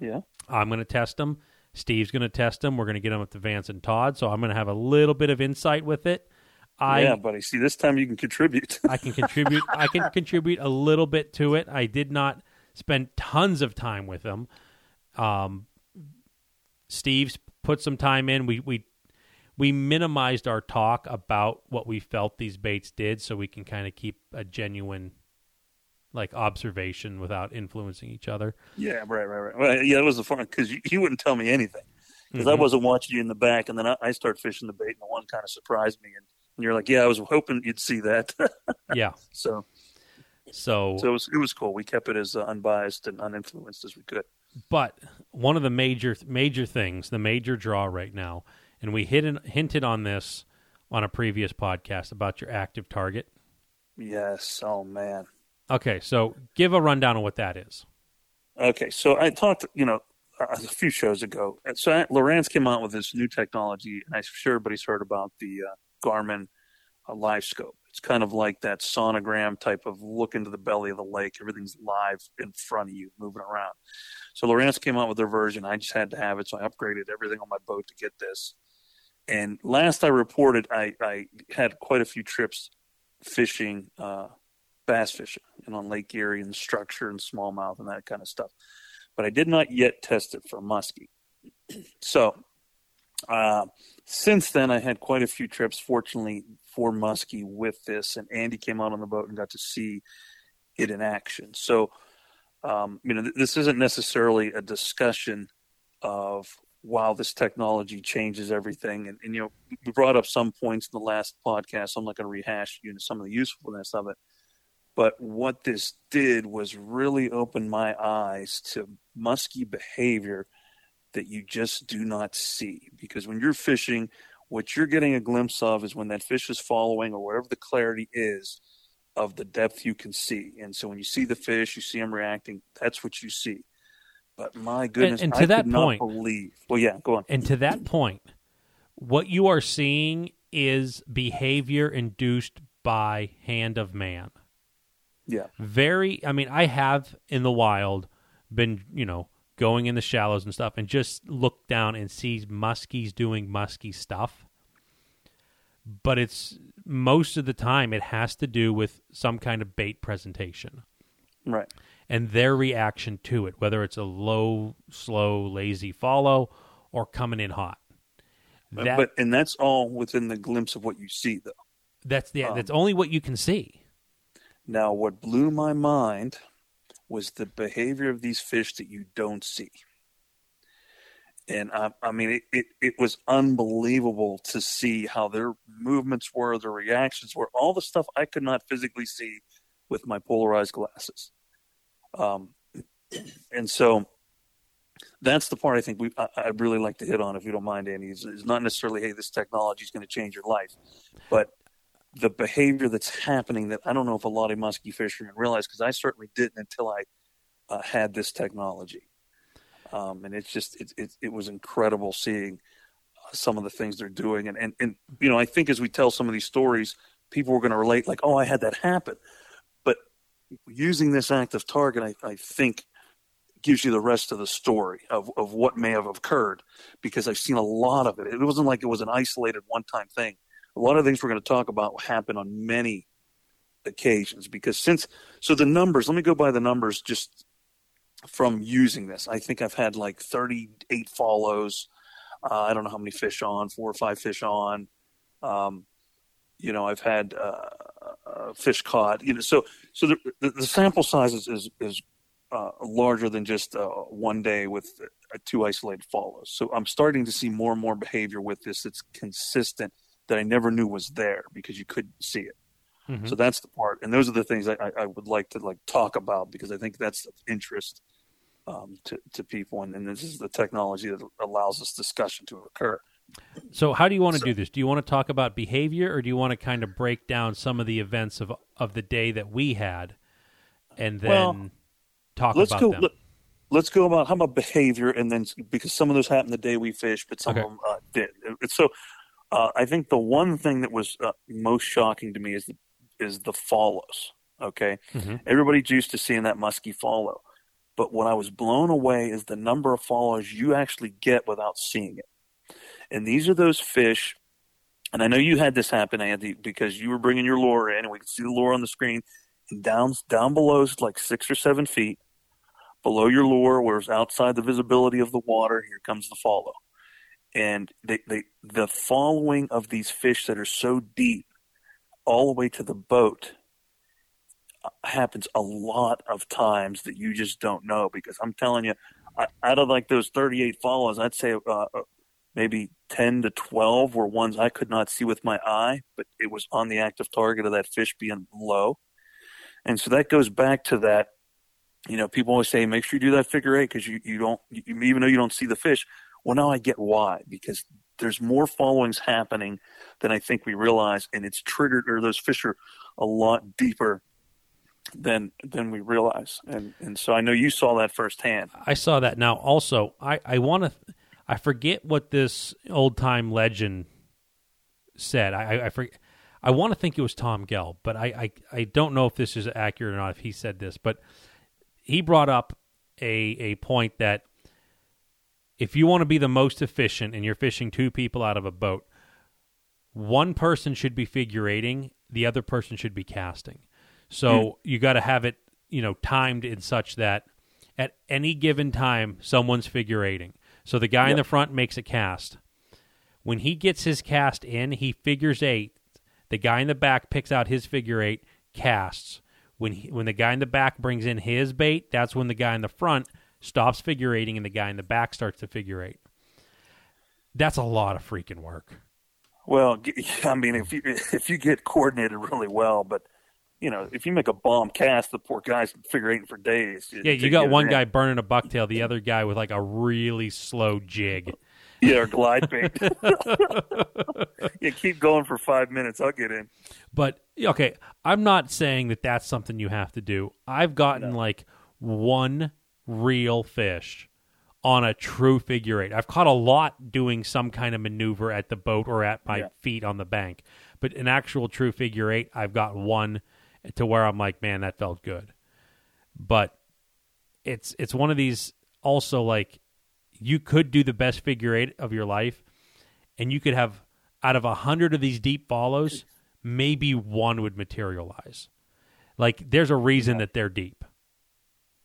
Yeah. I'm going to test them. Steve's going to test them. We're going to get them at the Vance and Todd. So I'm going to have a little bit of insight with it. I yeah, buddy. See, this time you can contribute. I can contribute. I can [LAUGHS] contribute a little bit to it. I did not spend tons of time with them. Um, Steve's put some time in. We we we minimized our talk about what we felt these baits did, so we can kind of keep a genuine like observation without influencing each other. yeah, right, right, right. Well, yeah, it was the fun because you, you wouldn't tell me anything because I Mhm. wasn't watching you in the back, and then I, I start fishing the bait, and the one kind of surprised me, and, and you're like, "Yeah, I was hoping you'd see that." [LAUGHS] Yeah. so, So, so it was it was cool. We kept it as uh, unbiased and uninfluenced as we could. but one of the major major things, the major draw right now, and we hit hinted on this on a previous podcast about your active target. Yes. Oh man. Okay, so give a rundown of what that is. Okay, so I talked, you know, a few shows ago. So I, Lowrance came out with this new technology, and I'm sure everybody's heard about the uh, Garmin uh, Live Scope. It's kind of like that sonogram type of look into the belly of the lake. Everything's live in front of you, moving around. So Lowrance came out with their version. I just had to have it, so I upgraded everything on my boat to get this. And last I reported, I, I had quite a few trips fishing, uh, bass fishing, and on Lake Erie and structure and smallmouth and that kind of stuff. But I did not yet test it for muskie. [CLEARS THROAT] So uh, since then, I had quite a few trips, fortunately, for muskie with this. And Andy came out on the boat and got to see it in action. So, um, you know, th- this isn't necessarily a discussion of wow, this technology changes everything. And, and you know, we brought up some points in the last podcast. So I'm not going to rehash you know some of the usefulness of it. But what this did was really open my eyes to musky behavior that you just do not see because when you're fishing, what you're getting a glimpse of is when that fish is following or whatever the clarity is of the depth you can see. And so when you see the fish, you see them reacting. That's what you see. But my goodness, and, and to I that could point, not believe. Well, yeah, go on. And to that point, what you are seeing is behavior induced by hand of man. Yeah. Very, I mean, I have in the wild been, you know, going in the shallows and stuff and just look down and see muskies doing musky stuff. But it's most of the time it has to do with some kind of bait presentation. Right. And their reaction to it, whether it's a low, slow, lazy follow or coming in hot. That, but and that's all within the glimpse of what you see though. That's the um, that's only what you can see. Now what blew my mind was the behavior of these fish that you don't see. And I, I mean, it, it, it, was unbelievable to see how their movements were, their reactions were, all the stuff I could not physically see with my polarized glasses. Um, and so that's the part I think we I, would really like to hit on, if you don't mind, Andy. Is, is not necessarily, hey, this technology is going to change your life, but the behavior that's happening that I don't know if a lot of musky fishermen realize because I certainly didn't until I uh, had this technology. Um, and it's just it, it, it was incredible seeing uh, some of the things they're doing, and, and and you know I think as we tell some of these stories, people are going to relate like, oh, I had that happen, but using this active target, I, I think gives you the rest of the story of, of what may have occurred because I've seen a lot of it. It wasn't like it was an isolated one time thing a lot of things we're going to talk about happen on many occasions because since so the numbers let me go by the numbers just from using this. I think i've had like 38 follows. Uh, i don't know how many fish on four or five fish on. Um, you know i've had uh, uh, fish caught you know so so the, the, the sample size is is, is uh, larger than just uh, one day with two isolated follows. So i'm starting to see more and more behavior with this that's consistent that I never knew was there because you couldn't see it. Mm-hmm. So that's the part, and those are the things I, I, would like to like talk about because I think that's of interest um, to to people, and, and, this is the technology that allows this discussion to occur. So, how do you want to so, do this? Do you want to talk about behavior, or do you want to kind of break down some of the events of of the day that we had, and then well, talk let's about go, them? Let, let's go about how about behavior, and then because some of those happened the day we fished, but some okay. of them uh, did. So uh, I think the one thing that was uh, most shocking to me is the, is the follows. Okay, mm-hmm. everybody's used to seeing that musky follow, but what I was blown away is the number of follows you actually get without seeing it. And these are those fish. And I know you had this happen, Andy, because you were bringing your lure in, and we could see the lure on the screen. And down down below is like six or seven feet below your lure, where it's outside the visibility of the water. Here comes the follow and they, they, the following of these fish that are so deep all the way to the boat uh, happens a lot of times that you just don't know because I'm telling you, out of like those 38 follows, I'd say uh, uh, maybe 10 to 12 were ones I could not see with my eye, but it was on the active target of that fish being low. And so that goes back to that, you know, people always say, make sure you do that figure eight because you, you don't, you, even though you don't see the fish, well, now I get why because there's more followings happening than I think we realize, and it's triggered or those fish are a lot deeper than than we realize. And and so I know you saw that firsthand. I saw that. Now, also, I I want to. I forget what this old time legend said. I, I forget. I want to think it was Tom Gelb, but I, I, I don't know if this is accurate or not. If he said this, but he brought up a a point that if you want to be the most efficient and you're fishing two people out of a boat, one person should be figure eighting, the other person should be casting. So mm. you got to have it, you know, timed in such that at any given time someone's figure eighting. So the guy yep. in the front makes a cast. When he gets his cast in, he figures eight. The guy in the back picks out his figure eight, casts. When he, when the guy in the back brings in his bait, that's when the guy in the front stops figure eighting, and the guy in the back starts to figure eight. That's a lot of freaking work. Well, [LAUGHS] I mean, if you if you get coordinated really well, but you know, if you make a bomb cast, the poor guy's figure eight for days. Yeah, you got one guy burning a bucktail, the other guy with like a really slow jig. [LAUGHS] Yeah, or glide bait. [LAUGHS] yeah, keep going for five minutes. I'll get in. But okay, I'm not saying that that's something you have to do. I've gotten no. like one real fish on a true figure eight. I've caught a lot doing some kind of maneuver at the boat or at my yeah. feet on the bank, but an actual true figure eight, I've got one to where I'm like, man, that felt good. But it's it's one of these also like you could do the best figure eight of your life, and you could have out of a hundred of these deep follows, maybe one would materialize. Like there's a reason yeah. that they're deep.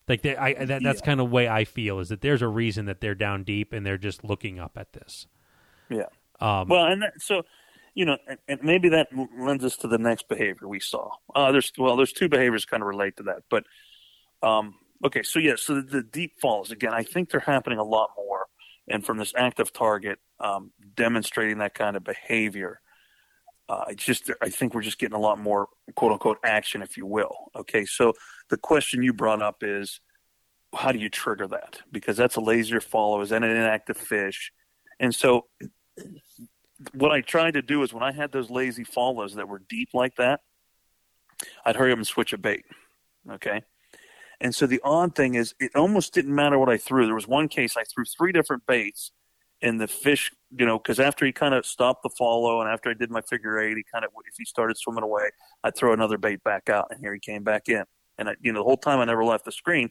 Like they, I, that, that's yeah. kind of way I feel is that there's a reason that they're down deep and they're just looking up at this. Yeah. Um, well, and that, so you know, and, and, maybe that lends us to the next behavior we saw. Uh, there's well, there's two behaviors kind of relate to that, but um, okay, so yeah, so the, the, deep falls again. I think they're happening a lot more, and from this active target um, demonstrating that kind of behavior. Uh, it's just I think we're just getting a lot more quote unquote action, if you will. Okay, so the question you brought up is how do you trigger that? Because that's a lazier follow, is that an inactive fish? And so what I tried to do is when I had those lazy follows that were deep like that, I'd hurry up and switch a bait. Okay. And so the odd thing is, it almost didn't matter what I threw. There was one case I threw three different baits, and the fish, you know, because after he kind of stopped the follow, and after I did my figure eight, he kind of, if he started swimming away, I'd throw another bait back out, and here he came back in. And I, you know, the whole time I never left the screen.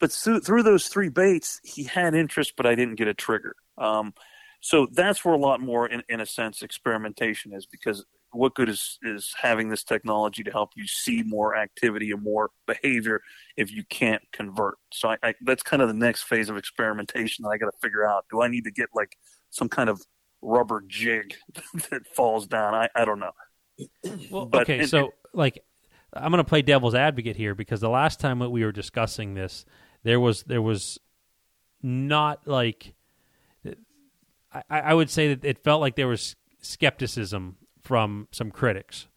But through, through those three baits, he had interest, but I didn't get a trigger. Um, so that's where a lot more, in, in a sense, experimentation is because what good is is having this technology to help you see more activity and more behavior if you can't convert? So I, I, that's kind of the next phase of experimentation that I got to figure out. Do I need to get like some kind of rubber jig [LAUGHS] that falls down? I, I don't know. Well, but, okay, and, so like I'm going to play devil's advocate here because the last time that we were discussing this, there was there was not like I, I would say that it felt like there was skepticism from some critics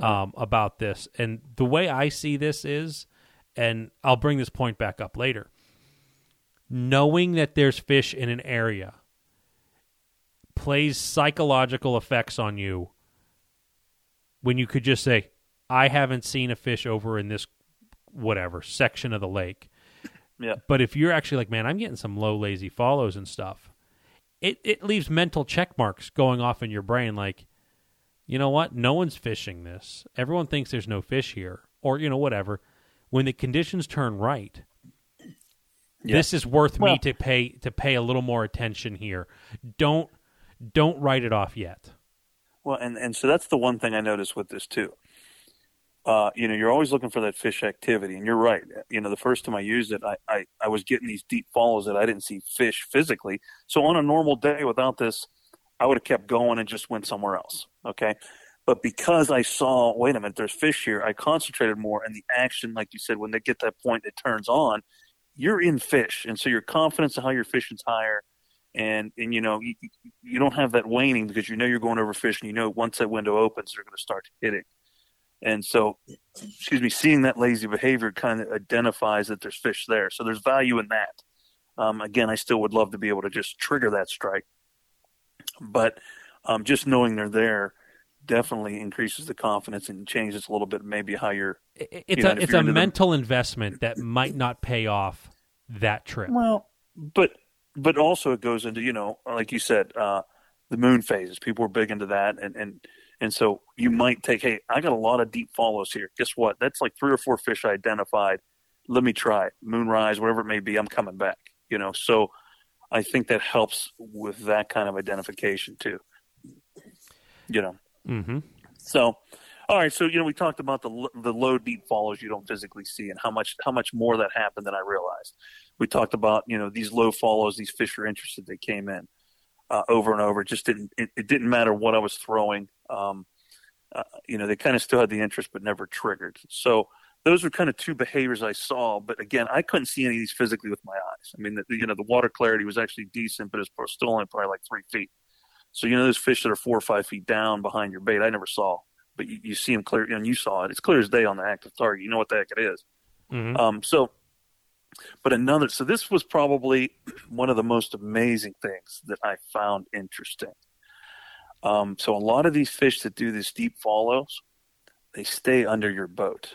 um, about this. And the way I see this is, and I'll bring this point back up later, knowing that there's fish in an area plays psychological effects on you when you could just say, I haven't seen a fish over in this whatever section of the lake. Yeah. But if you're actually like, man, I'm getting some low lazy follows and stuff, it, it leaves mental check marks going off in your brain like, you know what? No one's fishing this. Everyone thinks there's no fish here. Or, you know, whatever. When the conditions turn right, yeah. this is worth well, me to pay to pay a little more attention here. Don't don't write it off yet. Well, and, and so that's the one thing I noticed with this too uh, you know, you're always looking for that fish activity. And you're right. You know, the first time I used it, I, I, I was getting these deep falls that I didn't see fish physically. So on a normal day without this, I would have kept going and just went somewhere else. Okay. But because I saw, wait a minute, there's fish here, I concentrated more. And the action, like you said, when they get that point, it turns on, you're in fish. And so your confidence in how you're fishing's higher. And, and you know, you, you don't have that waning because you know you're going over fish and you know once that window opens, they're going to start hitting. And so, excuse me, seeing that lazy behavior kind of identifies that there's fish there. So there's value in that. Um, again, I still would love to be able to just trigger that strike, but um, just knowing they're there definitely increases the confidence and changes a little bit maybe how you're. It's you know, a it's a mental the... investment that might not pay off that trip. Well, but but also it goes into you know like you said uh, the moon phases. People are big into that, and and and so you might take, hey, I got a lot of deep follows here. Guess what? That's like three or four fish I identified. Let me try moonrise, whatever it may be. I'm coming back. You know, so I think that helps with that kind of identification too. You know. Mm-hmm. So, all right. So you know, we talked about the the low deep follows you don't physically see, and how much how much more that happened than I realized. We talked about you know these low follows, these fish are interested. They came in uh, over and over. It just didn't it, it, didn't matter what I was throwing. Um, uh, you know, they kind of still had the interest, but never triggered. So those were kind of two behaviors I saw. But again, I couldn't see any of these physically with my eyes. I mean, the, you know, the water clarity was actually decent, but it's still only probably like three feet. So you know, those fish that are four or five feet down behind your bait, I never saw. but you, you see them clear, and you saw it. It's clear as day on the active target. You know what the heck it is. Mhm. Um, so, but another, so this was probably [CLEARS THROAT] one of the most amazing things that I found interesting. Um, so a lot of these fish that do this deep follows, they stay under your boat.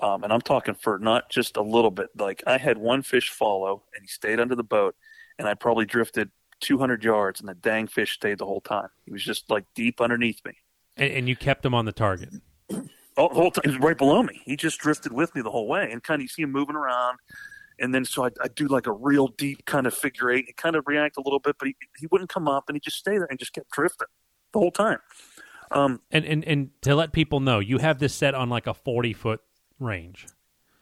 Um, and I'm talking for not just a little bit. Like I had one fish follow, and he stayed under the boat, and I probably drifted 200 yards, and the dang fish stayed the whole time. He was just like deep underneath me. and, and you kept him on the target. [CLEARS THROAT] Oh, the whole time right below me. He just drifted with me the whole way, and kind of you see him moving around, and then so I I do like a real deep kind of figure eight, and kind of react a little bit, but he he wouldn't come up, and he just stayed there and just kept drifting the whole time. Um, And, and and to let people know, you have this set on like a forty foot range.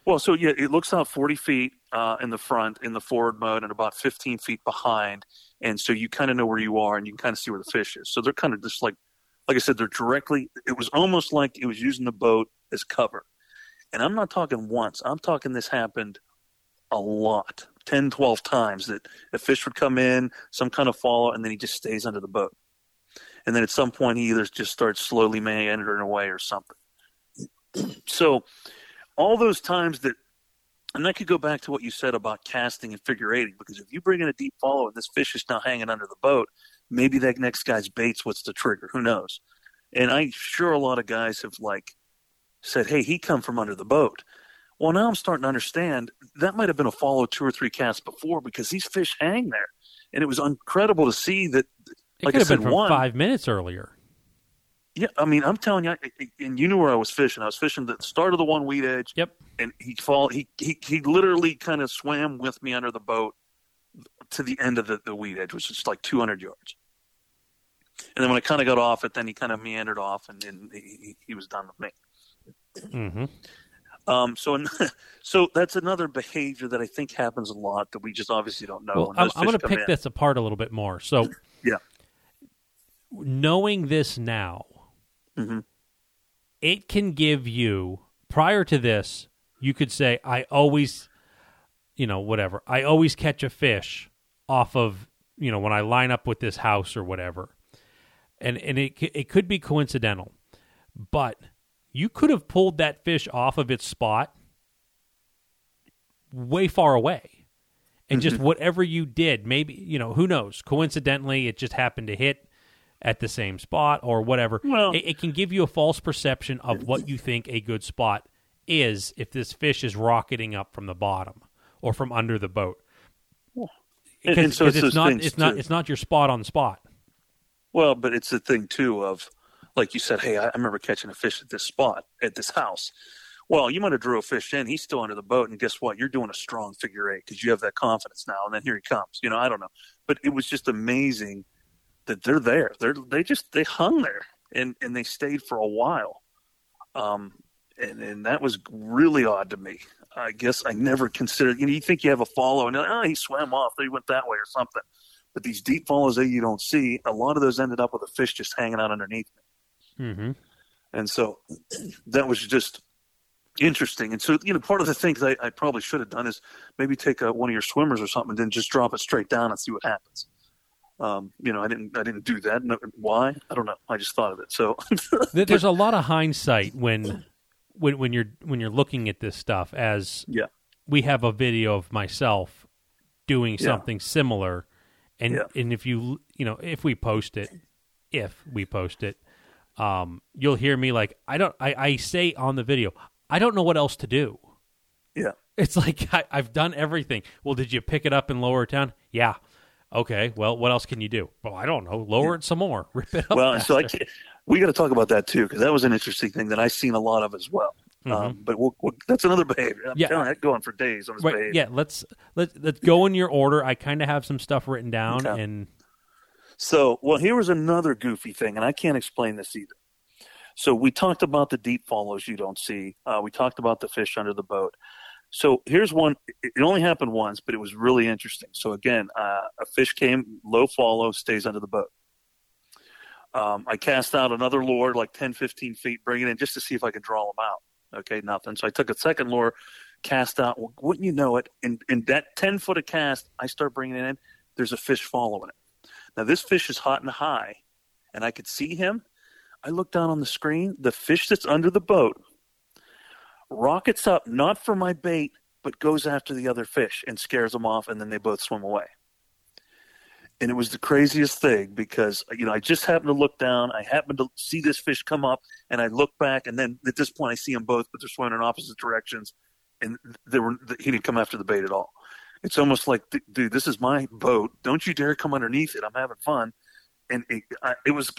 well, so yeah, it looks out forty feet uh, in the front in the forward mode, and about fifteen feet behind, and so you kind of know where you are, and you can kind of see where the fish is. So they're kind of just like, like I said, they're directly. It was almost like it was using the boat as cover. And I'm not talking once. I'm talking this happened a lot 10, 12 times that a fish would come in, some kind of follow, and then he just stays under the boat. And then at some point, he either just starts slowly meandering away or something. so, all those times that, and that could go back to what you said about casting and figure eighting, because if you bring in a deep follow and this fish is now hanging under the boat, maybe that next guy's bait's what's the trigger. Who knows? And I'm sure a lot of guys have like said, "Hey, he come from under the boat." Well, now I'm starting to understand that might have been a follow two or three casts before because these fish hang there, and it was incredible to see that. It Like could I have been said, from one- five minutes earlier. Yeah, I mean, I'm telling you, and you knew where I was fishing. I was fishing the start of the one weed edge, Yep. and he fall. He he he literally kind of swam with me under the boat to the end of the, the weed edge, which is like 200 yards. And then when I kind of got off it, then he kind of meandered off, and then he, he, was done with me. hmm Um, so, [LAUGHS] so that's another behavior that I think happens a lot that we just obviously don't know. Well, I'm, I'm going to pick in. this apart a little bit more. So, Yeah. knowing this now, Mhm. it can give you. Prior to this, you could say, "I always, you know, whatever. I always catch a fish off of, you know, when I line up with this house or whatever." And and it it could be coincidental, but you could have pulled that fish off of its spot way far away. And just mm-hmm. whatever you did, maybe, you know, who knows? Coincidentally, it just happened to hit at the same spot or whatever. Well- it, it can give you a false perception of what you think a good spot is if this fish is rocketing up from the bottom or from under the boat. And- so it's it's not it's not too. it's not your spot on the spot. Well, but it's the thing too of, like you said, hey, I I remember catching a fish at this spot at this house. Well, you might have drew a fish in. He's still under the boat, and guess what? You're doing a strong figure eight because you have that confidence now. And then here he comes. You know, I don't know, but it was just amazing that they're there. They're they just they hung there and and they stayed for a while. Um, and and that was really odd to me. I guess I never considered. You know, you think you have a follow, and oh, he swam off. he went that way or something. But these deep follows that you don't see, a lot of those ended up with a fish just hanging out underneath me. Mm-hmm. And so [CLEARS THROAT] that was just interesting. And so, you know, part of the things I, I probably should have done is maybe take a, one of your swimmers or something and then just drop it straight down and see what happens. Um, you know, I didn't, I didn't do that. No, why? I don't know. I just thought of it. So [LAUGHS] There's a lot of hindsight when when when you're when you're looking at this stuff as yeah, we have a video of myself doing Yeah. something similar. And Yeah. and if you you know if we post it if we post it um you'll hear me like I don't I, I say on the video I don't know what else to do. Yeah. it's [LAUGHS] like I, I've done everything. Well did you pick it up in lower Town? yeah. Okay. Well what else can you do? Well I don't know. Lower it some more. [LAUGHS] Rip it up Well, and so I we got to talk about that too because that was an interesting thing that I seen a lot of as well. Um, but we'll, we'll, that's another behavior. I'm Mm-hmm. Yeah. telling you, I could go on for days on this Right, behavior. yeah let's let's let's go in your order I kind of have some stuff written down Okay. and So, well, here was another goofy thing, and I can't explain this either. So, we talked about the deep follows you don't see. Uh, we talked about the fish under the boat. So, here's one. It it only happened once, but it was really interesting. So, again, uh, a fish came, low follow, stays under the boat. Um, I cast out another lure, like 10, 15 feet, bring it in just to see if I could draw them out. Okay, nothing. So, I took a second lure, cast out. Well, wouldn't you know it? In, in that 10 foot of cast, I start bringing it in. There's a fish following it. Now this fish is hot and high, and I could see him. I look down on the screen. The fish that's under the boat rockets up, not for my bait, but goes after the other fish and scares them off, and then they both swim away. And it was the craziest thing because you know I just happened to look down. I happened to see this fish come up, and I look back, and then at this point I see them both, but they're swimming in opposite directions, and they were he didn't come after the bait at all. It's almost like, dude, this is my boat. Don't you dare come underneath it. I'm having fun. And it, I, it was,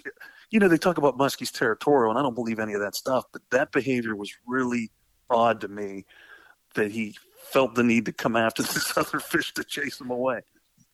you know, they talk about muskies territorial, and I don't believe any of that stuff. But that behavior was really odd to me that he felt the need to come after [LAUGHS] this other fish to chase him away.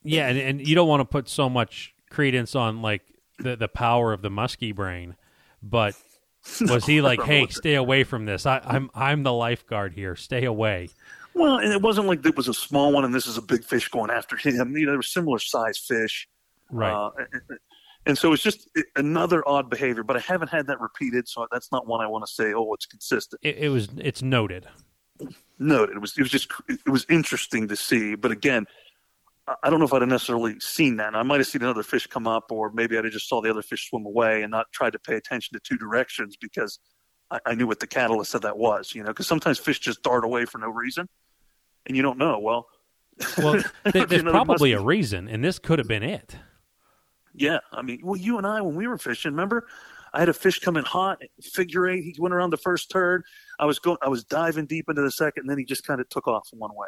Yeah, and, and you don't want to put so much credence on like the the power of the muskie brain, but [LAUGHS] was he like, "Hey, stay away from this. I, I'm I'm the lifeguard here. Stay away." Well, and it wasn't like it was a small one and this is a big fish going after him. You know, there were similar sized fish, right? Uh, and, and so it's just another odd behavior. But I haven't had that repeated, so that's not one I want to say. Oh, it's consistent. It, it was. It's noted. Noted. It was. It was just. It was interesting to see. But again, I don't know if I'd have necessarily seen that. I might have seen another fish come up, or maybe I'd have just saw the other fish swim away and not tried to pay attention to two directions because I, I knew what the catalyst of that was. You know, because sometimes fish just dart away for no reason, and you don't know. Well, well, [LAUGHS] there's probably a reason, and this could have been it. Yeah, I mean, well, you and I when we were fishing, remember? I had a fish come in hot, figure eight. He went around the first turn. I was going, I was diving deep into the second, and then he just kind of took off one way.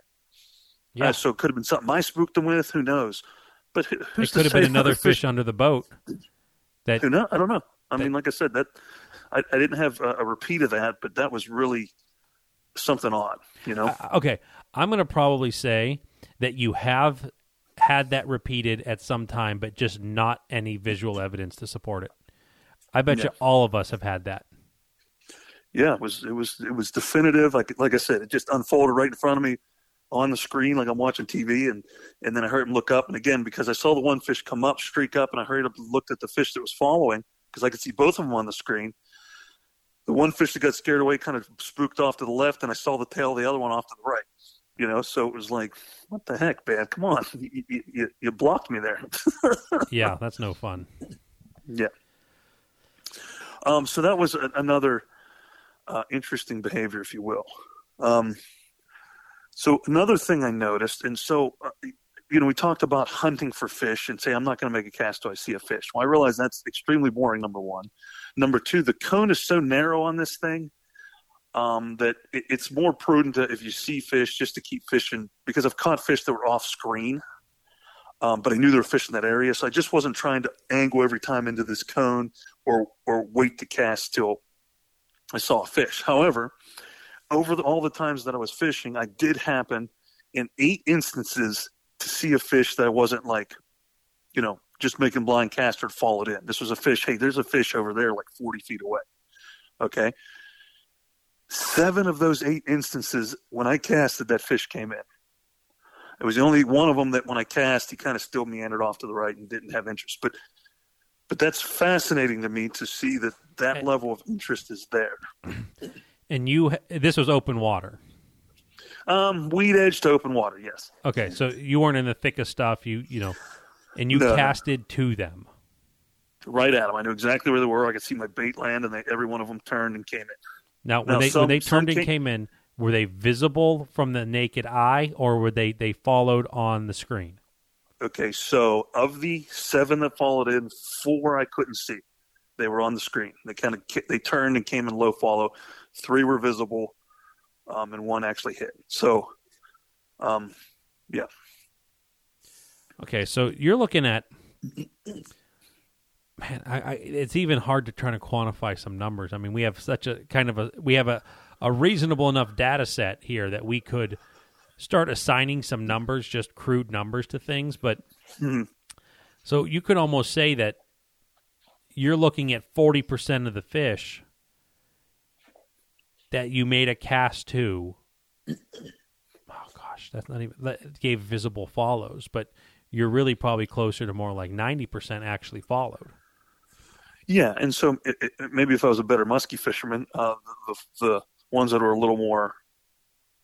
Yeah. Uh, so it could have been something I spooked him with. Who knows? But who's it could have been another fish, fish under the boat. That who know? I don't know. I that, mean, like I said, that I, I didn't have a, a, repeat of that, but that was really something odd. You know? Uh, okay, I'm going to probably say that you have had that repeated at some time, but just not any visual evidence to support it. I bet yeah. you all of us have had that. Yeah, it was it was it was definitive. Like like I said, it just unfolded right in front of me on the screen like I'm watching TV and and then I heard him look up and again because I saw the one fish come up, streak up, and I hurried up and looked at the fish that was following because I could see both of them on the screen. The one fish that got scared away kind of spooked off to the left, and I saw the tail of the other one off to the right. You know, so it was like, what the heck, man? Come on, [LAUGHS] you, you, you blocked me there. [LAUGHS] yeah, that's no fun. Yeah. Um, so that was a, another uh, interesting behavior, if you will. Um, so another thing I noticed, and so uh, you know, we talked about hunting for fish and say I'm not going to make a cast till I see a fish. Well, I realize that's extremely boring. Number one, number two, the cone is so narrow on this thing um, that it, it's more prudent to, if you see fish just to keep fishing because I've caught fish that were off screen. Um, but I knew there were fish in that area, so I just wasn't trying to angle every time into this cone or or wait to cast till I saw a fish. However, over the, all the times that I was fishing, I did happen in eight instances to see a fish that I wasn't like, you know, just making blind cast or fall it in. This was a fish. Hey, there's a fish over there, like 40 feet away. Okay. Seven of those eight instances, when I casted, that fish came in. It was the only one of them that when I cast, he kind of still meandered off to the right and didn't have interest. But, but that's fascinating to me to see that that level of interest is there. [CLEARS THROAT] And you, this was open water. Um, weed edge to open water. Yes. Okay, so you weren't in the thick of stuff. You, you know, and you no. casted to them. Right at them. I knew exactly where they were. I could see my bait land, and they, every one of them turned and came in. Now, when now, they some, when they turned and came, came in, were they visible from the naked eye, or were they they followed on the screen? Okay, so of the seven that followed in, four I couldn't see. They were on the screen. They kind of they turned and came in low follow three were visible, um, and one actually hit. So, um, yeah. Okay, so you're looking at man. I, I, it's even hard to try to quantify some numbers. I mean, we have such a kind of a we have a a reasonable enough data set here that we could start assigning some numbers, just crude numbers to things. But mm-hmm. so you could almost say that you're looking at forty percent of the fish that you made a cast to. [CLEARS THROAT] Oh gosh, that's not even that gave visible follows, but you're really probably closer to more like ninety percent actually followed. Yeah, and so it, it, maybe if I was a better muskie fisherman, uh, the, the ones that were a little more,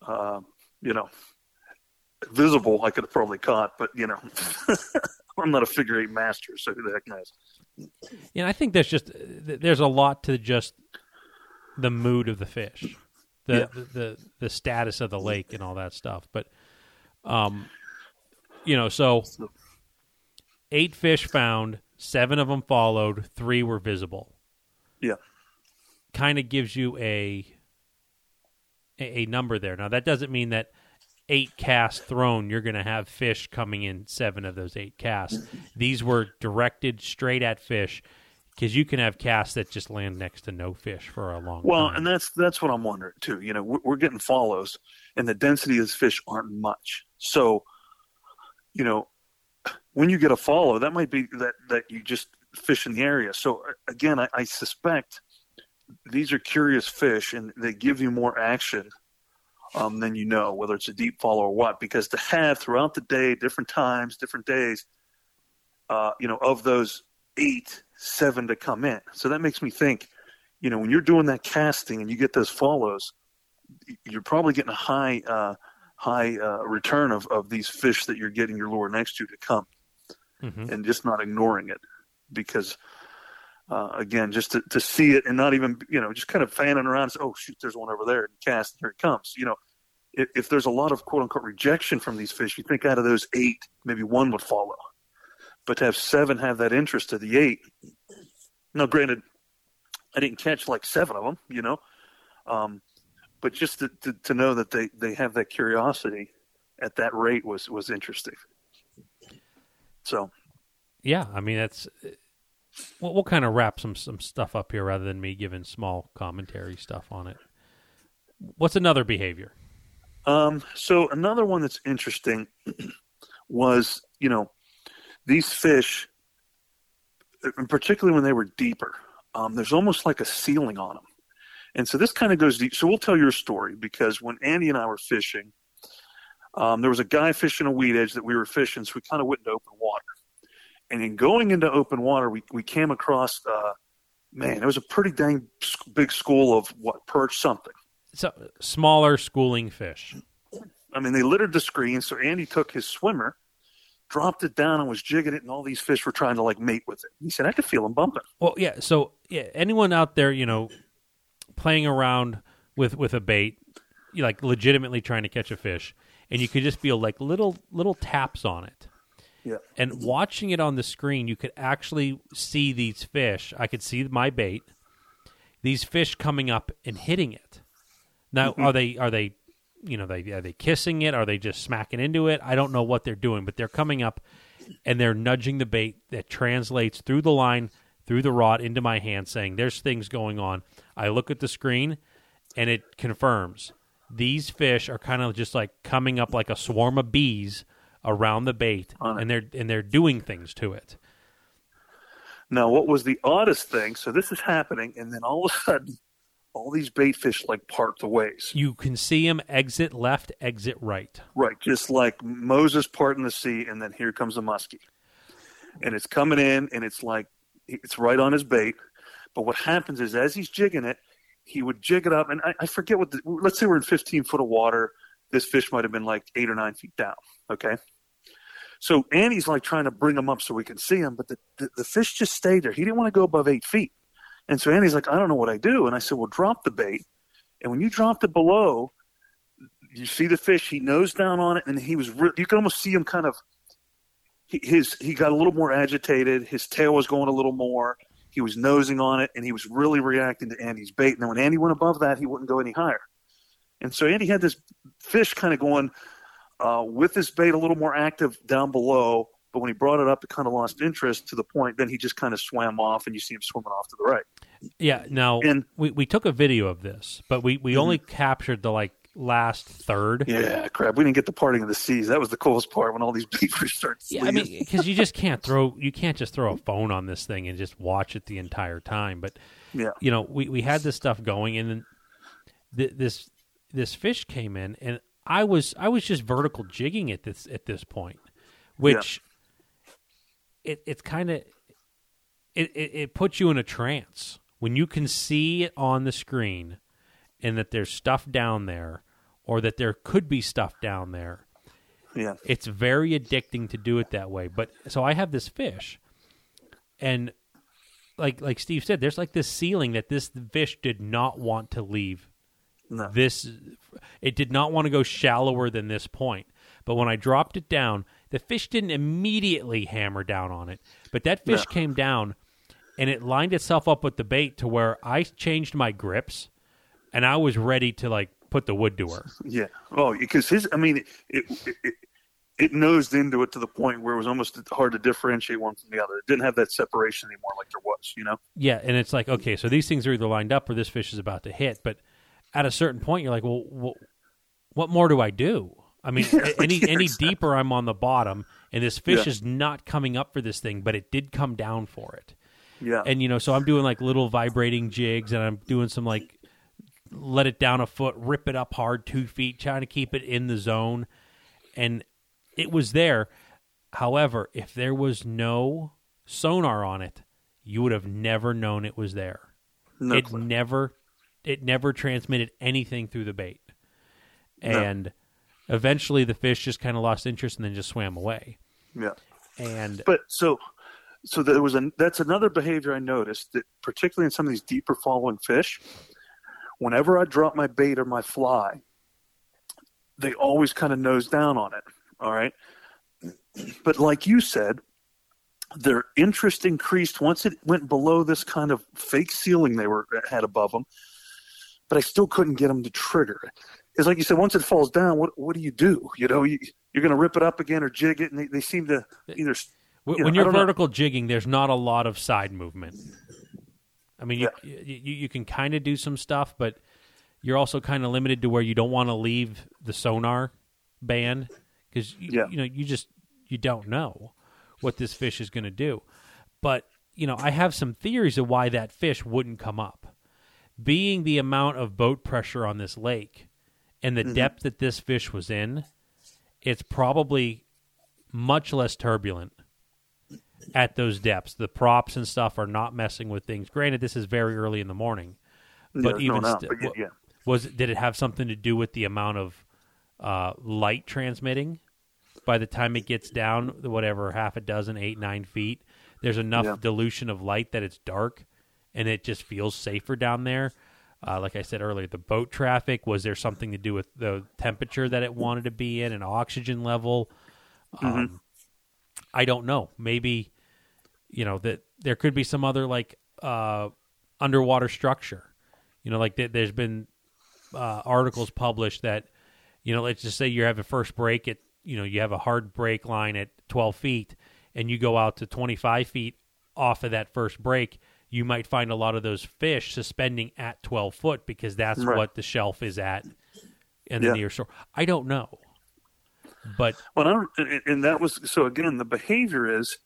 uh, you know, visible, I could have probably caught. But you know, [LAUGHS] I'm not a figure eight master, so who the heck knows? Yeah, I think there's just there's a lot to just the mood of the fish, the Yeah. the, the the status of the lake and all that stuff. But um, you know, so eight fish found, seven of them followed, three were visible. Yeah. Kind of gives you a, a a number there. Now that doesn't mean that eight casts thrown, you're going to have fish coming in seven of those eight casts. These were directed straight at fish because you can have casts that just land next to no fish for a long Well, time. and that's that's what I'm wondering too. You know, we're, we're getting follows, and the density of fish aren't much. So, you know, when you get a follow, that might be that that you just fish in the area. So again, I, I suspect these are curious fish, and they give you more action um, than you know, whether it's a deep follow or what. Because to have throughout the day, different times, different days, uh, you know, of those eight, seven to come in. So that makes me think you know, when you're doing that casting and you get those follows, you're probably getting a high, uh, high uh, return of, of these fish that you're getting your lure next to to come, Mhm. and just not ignoring it, because uh, again, just to, to see it and not even you know just kind of fanning around, say, oh shoot, there's one over there, and cast, here it comes. You know, if, if there's a lot of quote unquote rejection from these fish, you think out of those eight, maybe one would follow, but to have seven have that interest to the eight. Now, granted, I didn't catch like seven of them, you know, um, but just to, to, to know that they, they have that curiosity at that rate was was interesting. So Yeah, I mean that's. We'll, we'll kind of wrap some some stuff up here rather than me giving small commentary stuff on it. What's another behavior? Um, so another one that's interesting [CLEARS THROAT] was, you know, these fish, and particularly when they were deeper, um, there's almost like a ceiling on them. And so this kind of goes deep. So we'll tell your story because when Andy and I were fishing, um, there was a guy fishing a weed edge that we were fishing, so we kind of went into open water. And in going into open water, we, we came across, uh, man, it was a pretty dang big school of what, perch something. So smaller schooling fish. I mean, they littered the screen. So Andy took his swimmer, dropped it down, and was jigging it, and all these fish were trying to like mate with it. He said, "I could feel them bumping." Well, yeah. So yeah, anyone out there, you know, playing around with with a bait, like legitimately trying to catch a fish, and you could just feel like little little taps on it. Yeah. And watching it on the screen, you could actually see these fish. I could see my bait. These fish coming up and hitting it. Now, mm-hmm. are they are they, you know, they are they kissing it? Are they just smacking into it? I don't know what they're doing, but they're coming up and they're nudging the bait that translates through the line, through the rod into my hand, saying, "There's things going on." I look at the screen, and it confirms these fish are kind of just like coming up like a swarm of bees around the bait, and they're and they're doing things to it. Now, what was the oddest thing? So this is happening, and then all of a sudden, all these bait fish like part the ways. You can see them exit left, exit right. Right, just like Moses parting the sea, and then here comes a muskie, and it's coming in, and it's like it's right on his bait. But what happens is, as he's jigging it, he would jig it up, and I, I forget what. The, let's say we're in 15 foot of water. This fish might have been like eight or nine feet down. Okay, so Andy's like trying to bring him up so we can see him, but the, the, the fish just stayed there. He didn't want to go above eight feet, and so Andy's like, I don't know what I do, and I said, well, drop the bait, and when you dropped it below, you see the fish. He nose down on it, and he was. Re- you can almost see him kind of. His he got a little more agitated. His tail was going a little more. He was nosing on it, and he was really reacting to Andy's bait. And then when Andy went above that, he wouldn't go any higher. And so Andy had this fish kind of going uh, with his bait a little more active down below. But when he brought it up, it kind of lost interest to the point. Then he just kind of swam off, and you see him swimming off to the right. Yeah. Now And- we we took a video of this, but we we only captured the like last third. Yeah, crap. We didn't get the parting of the seas. That was the coolest part when all these [LAUGHS] fish started. Yeah, I mean, because you just can't [LAUGHS] throw, you can't just throw a phone on this thing and just watch it the entire time. But yeah. you know, we we had this stuff going, and then th- this this fish came in, and I was I was just vertical jigging at this at this point, which it it's kind of it, it it puts you in a trance when you can see it on the screen, and that there's stuff down there, or that there could be stuff down there. Yeah. It's very addicting to do it that way. But so I have this fish, and like like Steve said, there's like this ceiling that this fish did not want to leave. No. This it did not want to go shallower than this point. But when I dropped it down, the fish didn't immediately hammer down on it. But that fish No. came down and it lined itself up with the bait to where I changed my grips and I was ready to like put the wood to her. Yeah. Oh, because his, I mean, it, it, it, it nosed into it to the point where it was almost hard to differentiate one from the other. It didn't have that separation anymore like there was, you know? Yeah, and it's like okay, so these things are either lined up or this fish is about to hit. But at a certain point, you're like, well, wh- what more do I do? I mean, [LAUGHS] any any exactly. deeper, I'm on the bottom, and this fish Yeah. is not coming up for this thing, but it did come down for it. Yeah. And you know, so I'm doing like little vibrating jigs, and I'm doing some like let it down a foot, rip it up hard, two feet, trying to keep it in the zone, and it was there. However, if there was no sonar on it, you would have never known it was there no it clue. never it never transmitted anything through the bait No. and eventually the fish just kind of lost interest and then just swam away yeah. and But so, so there was a, that's another behavior I noticed that particularly in some of these deeper following fish, whenever I drop my bait or my fly, they always kind of nose down on it. All right. But like you said, their interest increased once it went below this kind of fake ceiling they were had above them. But I still couldn't get them to trigger. It's like you said, once it falls down, what what do you do? You know, you, you're going to rip it up again or jig it, and they, they seem to either. w- you know, when you're don't know. vertical jigging there's not a lot of side movement i mean you, Yeah. you, you, you can kind of do some stuff but you're also kind of limited to where you don't want to leave the sonar band because you, Yeah. you know you just you don't know what this fish is going to do but you know i have some theories of why that fish wouldn't come up being the amount of boat pressure on this lake and the depth that this fish was in it's probably much less turbulent at those depths. The props and stuff are not messing with things. Granted this is very early in the morning but Yeah, even no, sti- but yeah, yeah. was did it have something to do with the amount of uh, light transmitting? By the time it gets down whatever half a dozen eight nine feet there's enough Yeah. dilution of light that it's dark and it just feels safer down there. Uh, like i said earlier the boat traffic was there something to do with the temperature that it wanted to be in and oxygen level? Um, i don't know. Maybe you know that there could be some other like uh, underwater structure. You know like th- there's been uh, articles published that you know let's just say you have a first break at you know you have a hard break line at 12 feet and you go out to 25 feet off of that first break you might find a lot of those fish suspending at 12 foot because that's Right. what the shelf is at in the Yeah. near shore i don't know but Well, I don't, and- that was so. Again, the behavior is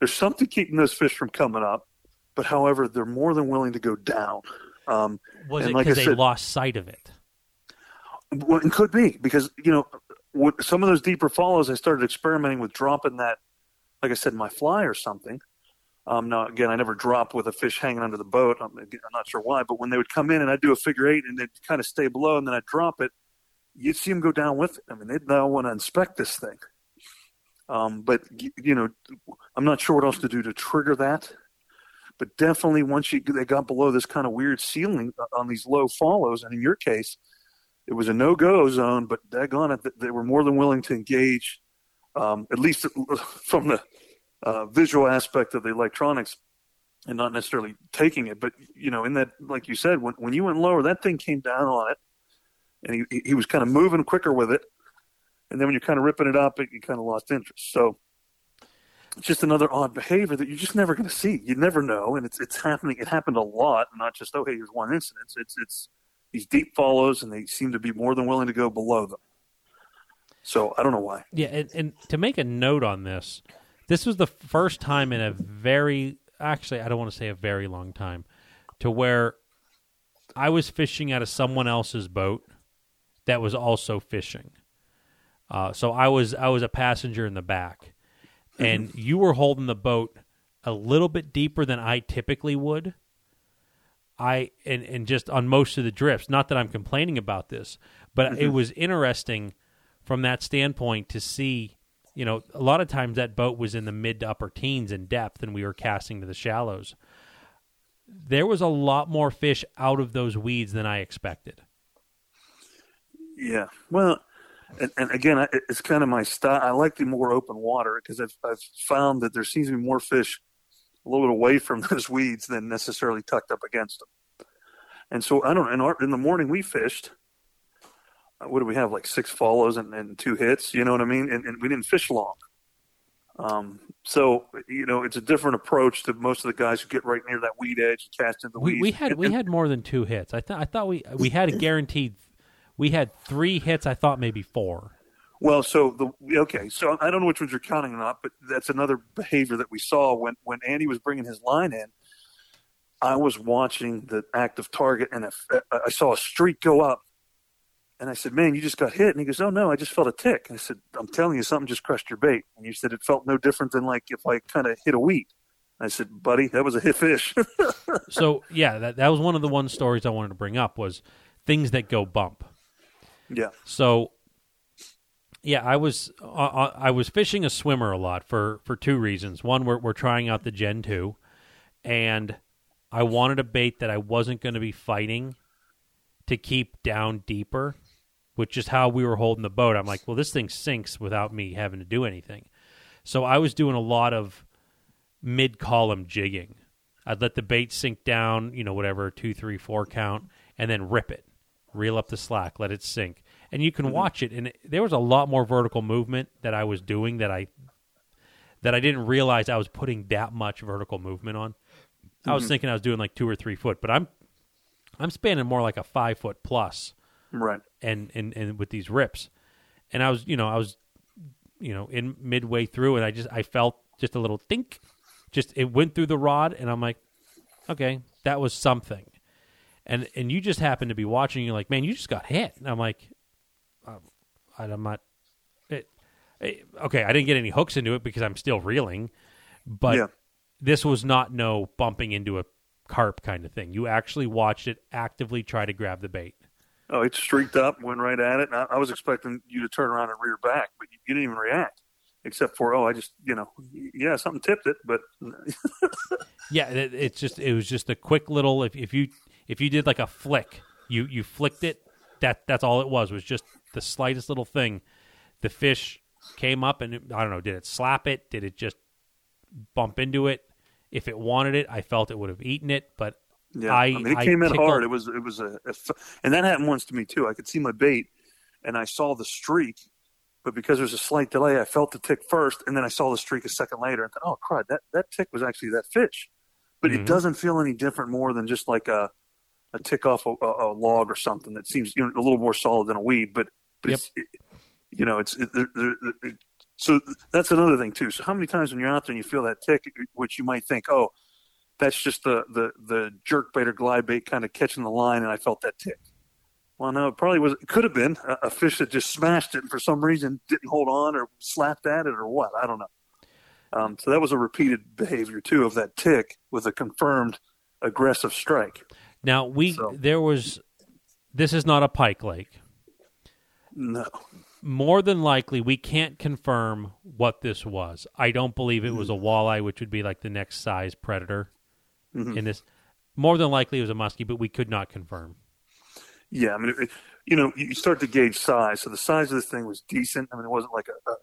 there's something keeping those fish from coming up, but however, they're more than willing to go down. Um, was And it like because they said- lost sight of it well, it could be because you know with some of those deeper follows, I started experimenting with dropping that, like I said, my fly or something. Um, now again, I never dropped with a fish hanging under the boat. I'm, I'm not sure why, but when they would come in and I'd do a figure eight and they'd kind of stay below, and then I'd drop it, you'd see them go down with it. I mean, they'd now want to inspect this thing. Um, but you know, I'm not sure what else to do to trigger that. But definitely, once you they got below this kind of weird ceiling uh, on these low follows, and in your case, it was a no-go zone. But daggone it, they were more than willing to engage, um, at least [LAUGHS] from the uh, visual aspect of the electronics, and not necessarily taking it. But you know, in that, like you said, when when you went lower, that thing came down on it, and he he was kind of moving quicker with it. And then when you're kind of ripping it up, it, you kind of lost interest. So it's just another odd behavior that you're just never going to see. You never know, and it's it's happening. It happened a lot, not just oh hey, here's one incident. It's it's these deep follows, and they seem to be more than willing to go below them. So I don't know why. Yeah, and, and to make a note on this, this was the first time in a very actually I don't want to say a very long time to where I was fishing out of someone else's boat that was also fishing. Uh, so I was I was a passenger in the back, and [LAUGHS] you were holding the boat a little bit deeper than I typically would. I and and just on most of the drifts. Not that I'm complaining about this, but it was interesting from that standpoint to see, you know, a lot of times that boat was in the mid to upper teens in depth and we were casting to the shallows. There was a lot more fish out of those weeds than I expected. Yeah. Well, and, and again, it's kind of my style. I like the more open water because I've, I've found that there seems to be more fish a little bit away from [LAUGHS] those weeds than necessarily tucked up against them. And so I don't. In, our, in the morning we fished. Uh, what do we have? Like six follows and, and two hits. You know what I mean? And, and we didn't fish long. Um, so you know, it's a different approach to most of the guys who get right near that weed edge and cast in the weeds. We, we had we had more than two hits. I thought I thought we we had a guaranteed we had three hits. I thought maybe four. Well, so the okay, so I don't know which ones you're counting or not, but that's another behavior that we saw when when Andy was bringing his line in. I was watching the active target, and I saw a streak go up, and I said, "Man, you just got hit." And he goes, "Oh no, I just felt a tick." I said, "I'm telling you, something just crushed your bait." And you said it felt no different than like if I kind of hit a weed. I said, "Buddy, that was a hit fish." [LAUGHS] so yeah, that that was one of the one stories I wanted to bring up was things that go bump. Yeah. So, yeah, I was uh, uh, I was fishing a swimmer a lot for for two reasons. One, we're we're trying out the Gen two, and I wanted a bait that I wasn't going to be fighting to keep down deeper, which is how we were holding the boat. I'm like, well, this thing sinks without me having to do anything. So I was doing a lot of mid column jigging. I'd let the bait sink down, you know, whatever two, three, four count, and then rip it reel up the slack, let it sink, and you can mm-hmm. watch it. And it, there was a lot more vertical movement that I was doing that I that I didn't realize I was putting that much vertical movement on. Mm-hmm. I was mm-hmm. thinking I was doing like two or three foot, but I'm I'm spanning more like a five foot plus, right? And and and with these rips, and I was you know I was you know in midway through, and I just I felt just a little think, just it went through the rod, and I'm like, okay, that was something and and you just happened to be watching. You're like, man, you just got hit. And I'm like, um, I'm not. It, it, okay, I didn't get any hooks into it because I'm still reeling, but yeah. this was not no bumping into a carp kind of thing. You actually watched it actively try to grab the bait. Oh, it streaked up, went right at it. I, I was expecting you to turn around and rear back, but you, you didn't even react except for oh i just you know yeah something tipped it but [LAUGHS] yeah it, it's just it was just a quick little if, if you if you did like a flick, you you flicked it. That that's all it was. Was just the slightest little thing. The fish came up and it, I don't know. Did it slap it? Did it just bump into it? If it wanted it, I felt it would have eaten it. But yeah, I, I mean, it I came in tickled. hard. It was it was a, a, and that happened once to me too. I could see my bait, and I saw the streak, but because there was a slight delay, I felt the tick first, and then I saw the streak a second later, and thought, oh crud, that that tick was actually that fish. But mm-hmm. it doesn't feel any different more than just like a a tick off a, a, log or something that seems you know, a little more solid than a weed, but, but yep. it's, it, you know, it's, it, it, so that's another thing too. So how many times when you're out there and you feel that tick, which you might think, oh, that's just the, the, the jerk bait or glide bait kind of catching the line and I felt that tick. Well, no, it probably was. It could have been a, a fish that just smashed it and for some reason didn't hold on or slapped at it or what. I don't know. Um, so that was a repeated behavior too of that tick with a confirmed aggressive strike. Now we so. there was this is not a pike lake. No. More than likely, we can't confirm what this was. I don't believe it was a mm-hmm. walleye, which would be like the next size predator mm-hmm. in this. More than likely, it was a muskie, but we could not confirm. Yeah, I mean, it, you know, you start to gauge size. So the size of this thing was decent. I mean, it wasn't like a, a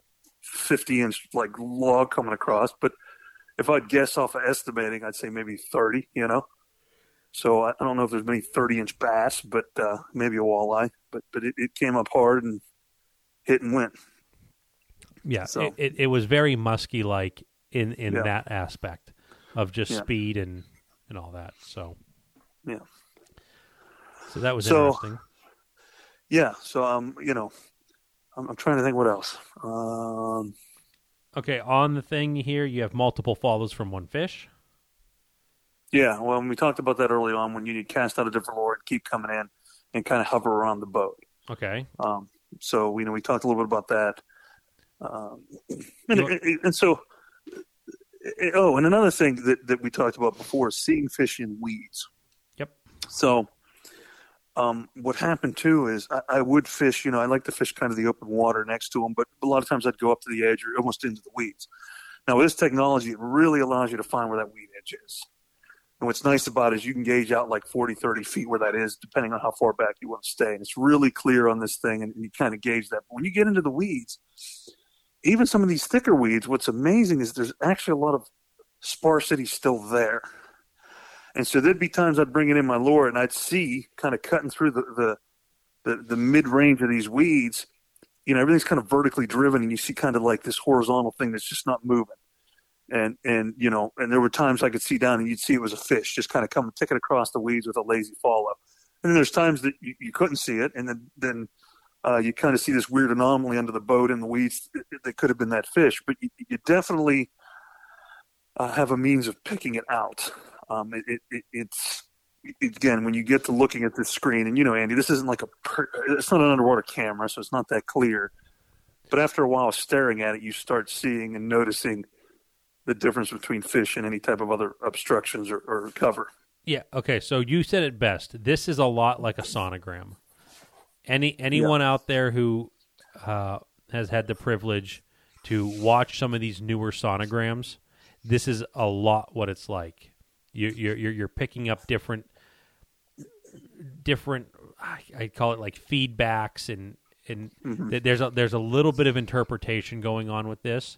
fifty inch like log coming across, but if I'd guess off of estimating, I'd say maybe thirty. You know. So I, don't know if there's many 30 inch bass, but uh, maybe a walleye. But but it, it, came up hard and hit and went. Yeah, so. it, it, it was very musky like in in yeah. that aspect of just yeah. speed and and all that. So yeah. So that was so, interesting. Yeah. So um, you know, I'm, I'm trying to think what else. Um. Okay, on the thing here, you have multiple follows from one fish. Yeah, well, we talked about that early on when you need cast out a different lure and keep coming in and kind of hover around the boat. Okay. Um, so you know we talked a little bit about that, um, and, and, so oh, and another thing that that we talked about before is seeing fish in weeds. Yep. So um, what happened too is I, I, would fish. You know, I like to fish kind of the open water next to them, but a lot of times I'd go up to the edge or almost into the weeds. Now with this technology, it really allows you to find where that weed edge is. And what's nice about it is you can gauge out like 40, 30 feet where that is, depending on how far back you want to stay. And it's really clear on this thing, and you kind of gauge that. But when you get into the weeds, even some of these thicker weeds, what's amazing is there's actually a lot of sparsity still there. And so there'd be times I'd bring it in my lure and I'd see kind of cutting through the, the, the, the mid range of these weeds, you know, everything's kind of vertically driven and you see kind of like this horizontal thing that's just not moving. And, and, you know, and there were times I could see down and you'd see it was a fish just kind of coming, ticking across the weeds with a lazy follow. And then there's times that you, you couldn't see it. And then, then, uh, you kind of see this weird anomaly under the boat in the weeds that could have been that fish, but you, you definitely uh, have a means of picking it out. Um, it, it, it's again when you get to looking at this screen, and you know, Andy, this isn't like a per, it's not an underwater camera, so it's not that clear. But after a while staring at it, you start seeing and noticing the difference between fish and any type of other obstructions or, or cover. Yeah. Okay. So you said it best. This is a lot like a sonogram. Any anyone yeah. out there who uh, has had the privilege to watch some of these newer sonograms, this is a lot what it's like. You, you're you're you're picking up different different. I call it like feedbacks and and mm-hmm. there's a there's a little bit of interpretation going on with this.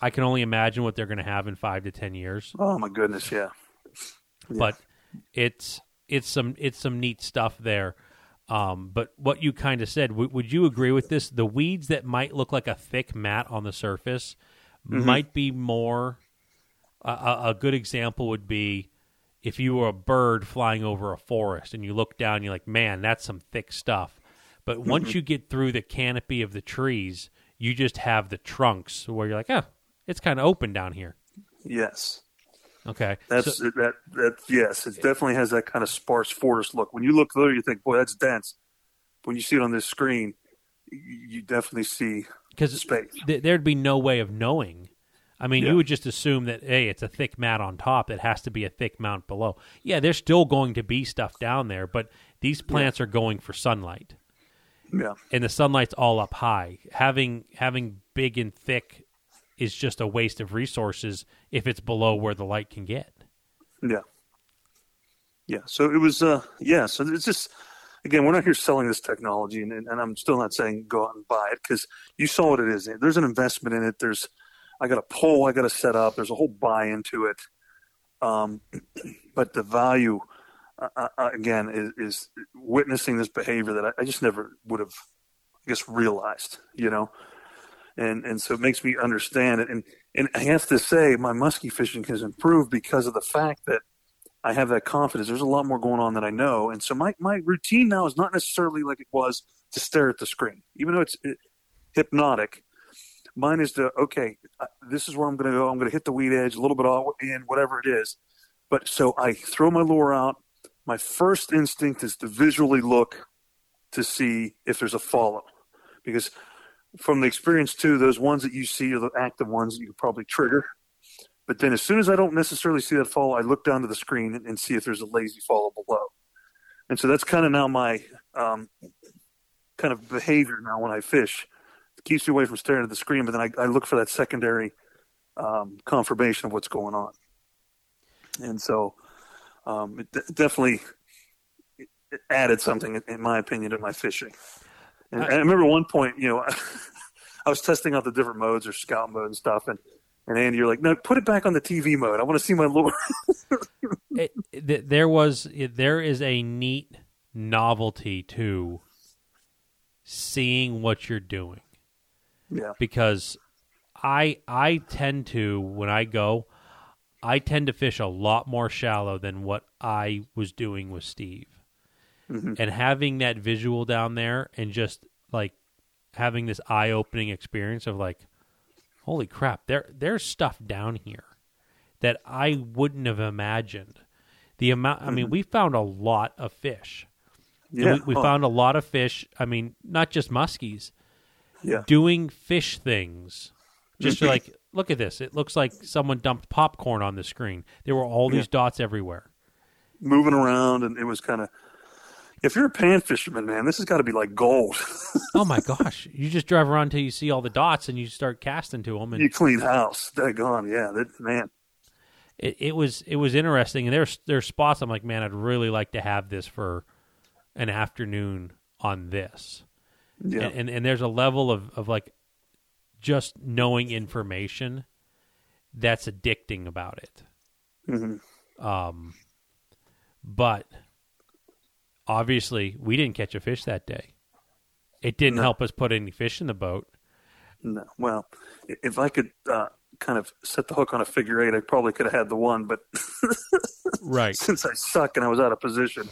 I can only imagine what they're going to have in five to ten years. Oh my goodness, yeah. yeah. But it's it's some it's some neat stuff there. Um, but what you kind of said, w- would you agree with this? The weeds that might look like a thick mat on the surface mm-hmm. might be more. Uh, a, good example would be if you were a bird flying over a forest and you look down, you're like, man, that's some thick stuff. But once mm-hmm. you get through the canopy of the trees, you just have the trunks where you're like, oh, it's kind of open down here. Yes. Okay, that's so, that. That yes, it definitely has that kind of sparse forest look. When you look there, you think, "Boy, that's dense." When you see it on this screen, you definitely see because space. Th- there'd be no way of knowing. I mean, yeah. you would just assume that hey, it's a thick mat on top. It has to be a thick mount below. Yeah, there's still going to be stuff down there, but these plants yeah. are going for sunlight. Yeah, and the sunlight's all up high. Having having big and thick is just a waste of resources if it's below where the light can get. Yeah. Yeah. So it was, uh, yeah. So it's just, again, we're not here selling this technology, and, and I'm still not saying go out and buy it because you saw what it is. There's an investment in it. There's, I got a pole I got to set up. There's a whole buy into it. Um, [CLEARS THROAT] but the value, uh, uh, uh, again, is, is, witnessing this behavior that I, I just never would have, I guess, realized, you know? And and so it makes me understand it. And and I have to say, my muskie fishing has improved because of the fact that I have that confidence. There's a lot more going on that I know, and so my my routine now is not necessarily like it was to stare at the screen, even though it's it, hypnotic. Mine is to okay, uh, this is where I'm going to go. I'm going to hit the weed edge a little bit off in whatever it is. But so I throw my lure out. My first instinct is to visually look to see if there's a follow, because from the experience too, those ones that you see are the active ones that you probably trigger. But then as soon as I don't necessarily see that fall, I look down to the screen and, and see if there's a lazy follow below. And so that's kind of now my um, kind of behavior now when I fish. It keeps me away from staring at the screen, but then I, I look for that secondary um, confirmation of what's going on. And so um, it d- definitely it added something, in my opinion, to my fishing. And I, I remember one point, you know, [LAUGHS] I was testing out the different modes or scout mode and stuff, and and Andy, you're like, no, put it back on the TV mode. I want to see my lure. [LAUGHS] it, it, there was, it, there is a neat novelty to seeing what you're doing. Yeah. Because I I tend to when I go, I tend to fish a lot more shallow than what I was doing with Steve mm-hmm. and having that visual down there and just like having this eye opening experience of like, holy crap, there there's stuff down here that I wouldn't have imagined. The amount, I mean, mm-hmm. we found a lot of fish. Yeah, we, we oh. found a lot of fish. I mean, not just muskies. Yeah, doing fish things. Just mm-hmm. like, look at this. It looks like someone dumped popcorn on the screen. There were all these yeah. dots everywhere, moving around, and it was kind of if you're a pan fisherman, man, this has got to be like gold. [LAUGHS] oh my gosh! You just drive around until you see all the dots, and you start casting to them, and you clean house. They're gone. yeah, that, man. It, it was it was interesting, and there's there's spots I'm like, man, I'd really like to have this for an afternoon on this. Yeah. And, and, and there's a level of of like just knowing information that's addicting about it. Mm-hmm. Um, but obviously, we didn't catch a fish that day. It didn't No. help us put any fish in the boat. No, well, if I could uh, kind of set the hook on a figure eight, I probably could have had the one, but [LAUGHS] Right. since I suck and I was out of position.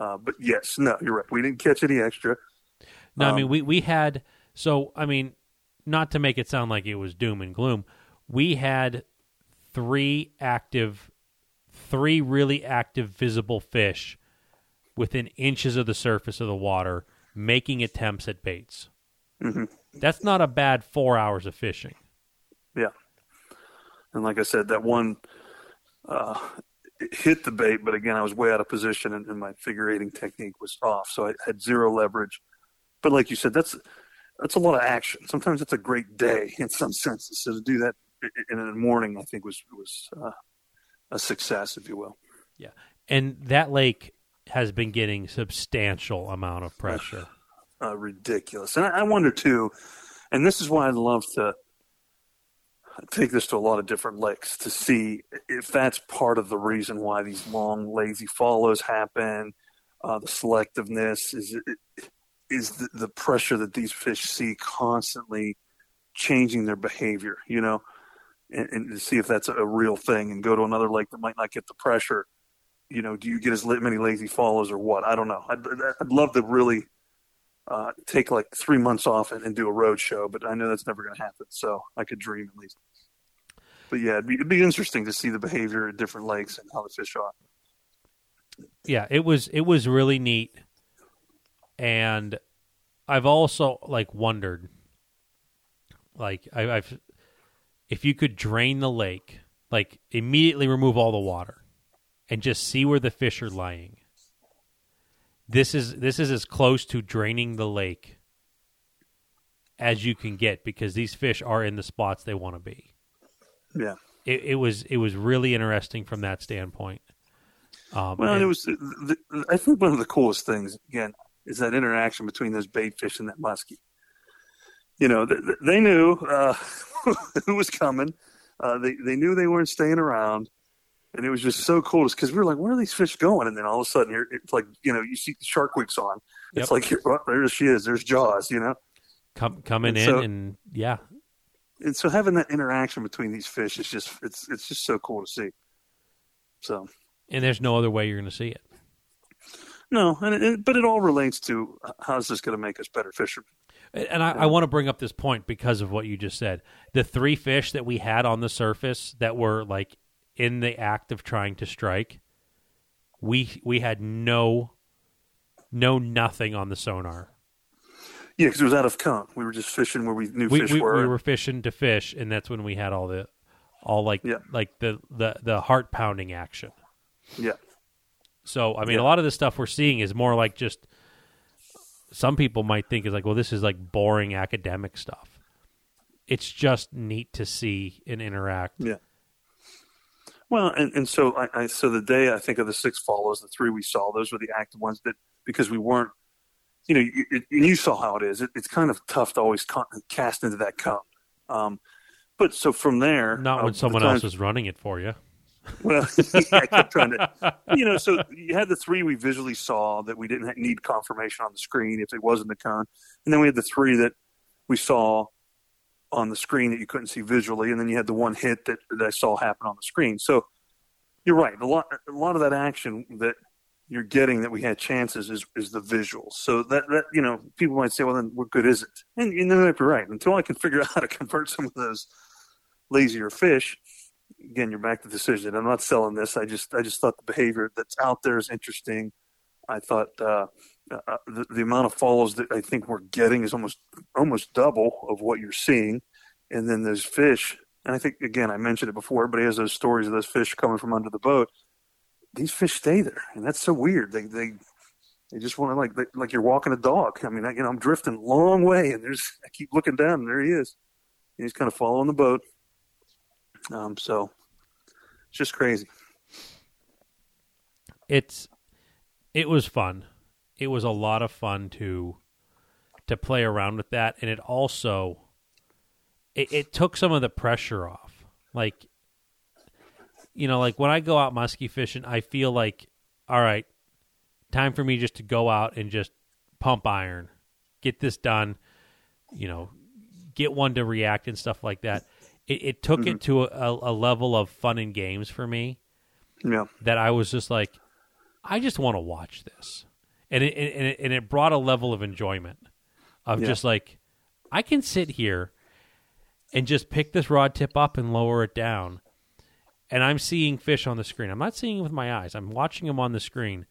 Uh, but yes, no, you're right. We didn't catch any extra. No, I Um, mean we we had so I mean not to make it sound like it was doom and gloom. We had three active three really active visible fish within inches of the surface of the water making attempts at baits. Mhm. That's not a bad 4 hours of fishing. Yeah. And like I said, that one uh, hit the bait, but again, I was way out of position and, and my figure eighting technique was off. So I had zero leverage. But like you said, that's that's a lot of action. Sometimes it's a great day in some senses. So to do that in the morning, I think was was uh, a success, if you will. Yeah, and that lake has been getting substantial amount of pressure. uh, ridiculous. And I, I wonder too, and this is why I'd love to take this to a lot of different lakes to see if that's part of the reason why these long lazy follows happen. Uh, the selectiveness is is the, the pressure that these fish see constantly changing their behavior. You know. And, and to see if that's a real thing, and go to another lake that might not get the pressure. You know, do you get as many lazy follows or what? I don't know. I'd, I'd love to really uh, take like three months off and, and do a road show, but I know that's never going to happen. So I could dream at least. But yeah, it'd be, it'd be interesting to see the behavior at different lakes and how the fish are. yeah, it was it was really neat, and I've also like wondered, like I, I've if you could drain the lake, like immediately remove all the water, and just see where the fish are lying. This is this is as close to draining the lake as you can get because these fish are in the spots they want to be. Yeah. It, it was it was really interesting from that standpoint. Um, Well, and- it was. The, I think one of the coolest things again is that interaction between those bait fish and that muskie. You know, th- th- they knew uh, [LAUGHS] who was coming. Uh, they they knew they weren't staying around, and it was just so cool. just Because we were like, "Where are these fish going?" And then all of a sudden, you're, it's like you know, you see the Shark Week's on. It's Yep. like, here, well, there she is. There's Jaws. You know, com- coming And in so- and yeah and so having that interaction between these fish is just it's it's just so cool to see. So and there's no other way you're going to see it no, and it, but it all relates to how's this going to make us better fishermen. and I, I want to bring up this point because of what you just said the three fish that we had on the surface that were like in the act of trying to strike we we had no no nothing on the sonar Yeah, because it was out of cone. We were just fishing where we knew we, fish we, were. we were fishing to fish and that's when we had all the all like Yeah. like the the the heart pounding action Yeah, So I mean, Yeah. a lot of the stuff we're seeing is more like just. Some people might think is like, well, this is like boring academic stuff. It's just neat to see and interact. yeah. Well, and, and so I, I so the day I think of the six follows, the three we saw, those were the active ones that because we weren't, you know, you, you- you saw how it is. It, it's kind of tough to always con- cast into that cone. Um, but so from there, Not uh, when someone times- else is running it for you. [LAUGHS] Well, I kept trying to, [LAUGHS] you know. So you had the three we visually saw that we didn't need confirmation on the screen if it wasn't the cone, and then we had the three that we saw on the screen that you couldn't see visually, and then you had the one hit that, that I saw happen on the screen. So you're right. A lot, a lot of that action that you're getting that we had chances is is the visuals. So that that you know, people might say, well, then what good is it? And you know, might be right. Until I can figure out [LAUGHS] how to convert some of those lazier fish again, you're back to decision. I'm not selling this. I just, I just thought the behavior that's out there is interesting. I thought uh, uh, the, the amount of follows that I think we're getting is almost, almost double of what you're seeing. And then those fish, and I think again, I mentioned it before, he has those stories of those fish coming from under the boat. These fish stay there, and that's so weird. They, they, They just want to like like you're walking a dog. I mean, I, you know, I'm drifting a long way, and there's [LAUGHS] I keep looking down, and there he is. And he's kind of following the boat. Um, so it's just crazy. It's it was fun. It was a lot of fun to to play around with that, and it also it, it took some of the pressure off. Like you know, like when I go out musky fishing, I feel like, all right, time for me just to go out and just pump iron, get this done, you know, get one to react and stuff like that. It, it took mm-hmm. it to a, a, level of fun and games for me. Yeah. That I was just like, I just want to watch this, and it, and it, and it brought a level of enjoyment of yeah. just like, I can sit here and just pick this rod tip up and lower it down and I'm seeing fish on the screen. I'm not seeing them with my eyes. I'm watching them on the screen.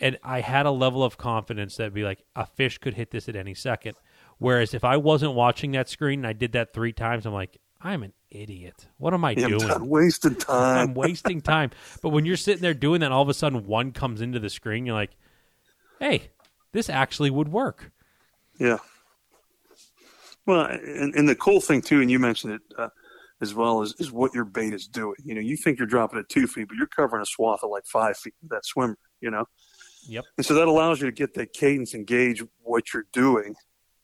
And I had a level of confidence that be like a fish could hit this at any second. Whereas if I wasn't watching that screen and I did that three times, I'm like, I'm an idiot. What am I yeah, doing? [LAUGHS] I'm wasting time. I'm wasting time. But when you're sitting there doing that, all of a sudden one comes into the screen, you're like, hey, this actually would work. Yeah. Well, and, and the cool thing too, and you mentioned it, uh, as well is, as what your bait is doing. You know, you think you're dropping at two feet, but you're covering a swath of like five feet with that swimmer, you know? Yep. And so that allows you to get that cadence and gauge what you're doing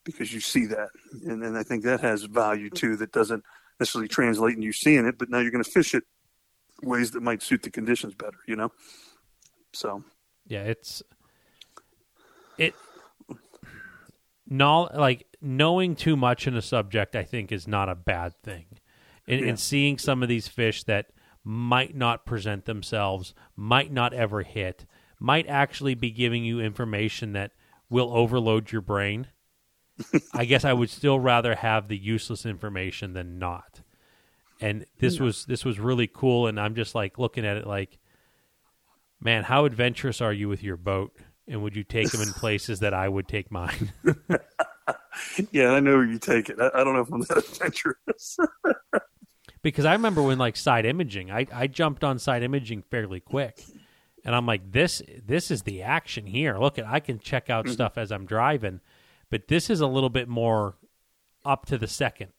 because you see that. And, and I think that has value too that doesn't necessarily translate in you seeing it, but now you're going to fish it ways that might suit the conditions better, you know? So. Yeah, it's. It. No, like knowing too much in a subject, I think, is not a bad thing and, yeah. and seeing some of these fish that might not present themselves, might not ever hit, might actually be giving you information that will overload your brain. [LAUGHS] I guess I would still rather have the useless information than not. And this yeah. was this was really cool and I'm just like looking at it like man, how adventurous are you with your boat? And would you take them in [LAUGHS] places that I would take mine? [LAUGHS] yeah, I know where you take it. I, I don't know if I'm that adventurous [LAUGHS] because I remember when like side imaging, I, I jumped on side imaging fairly quick, and I'm like, this this is the action here. Look at I can check out mm-hmm. stuff as I'm driving, but this is a little bit more up to the second.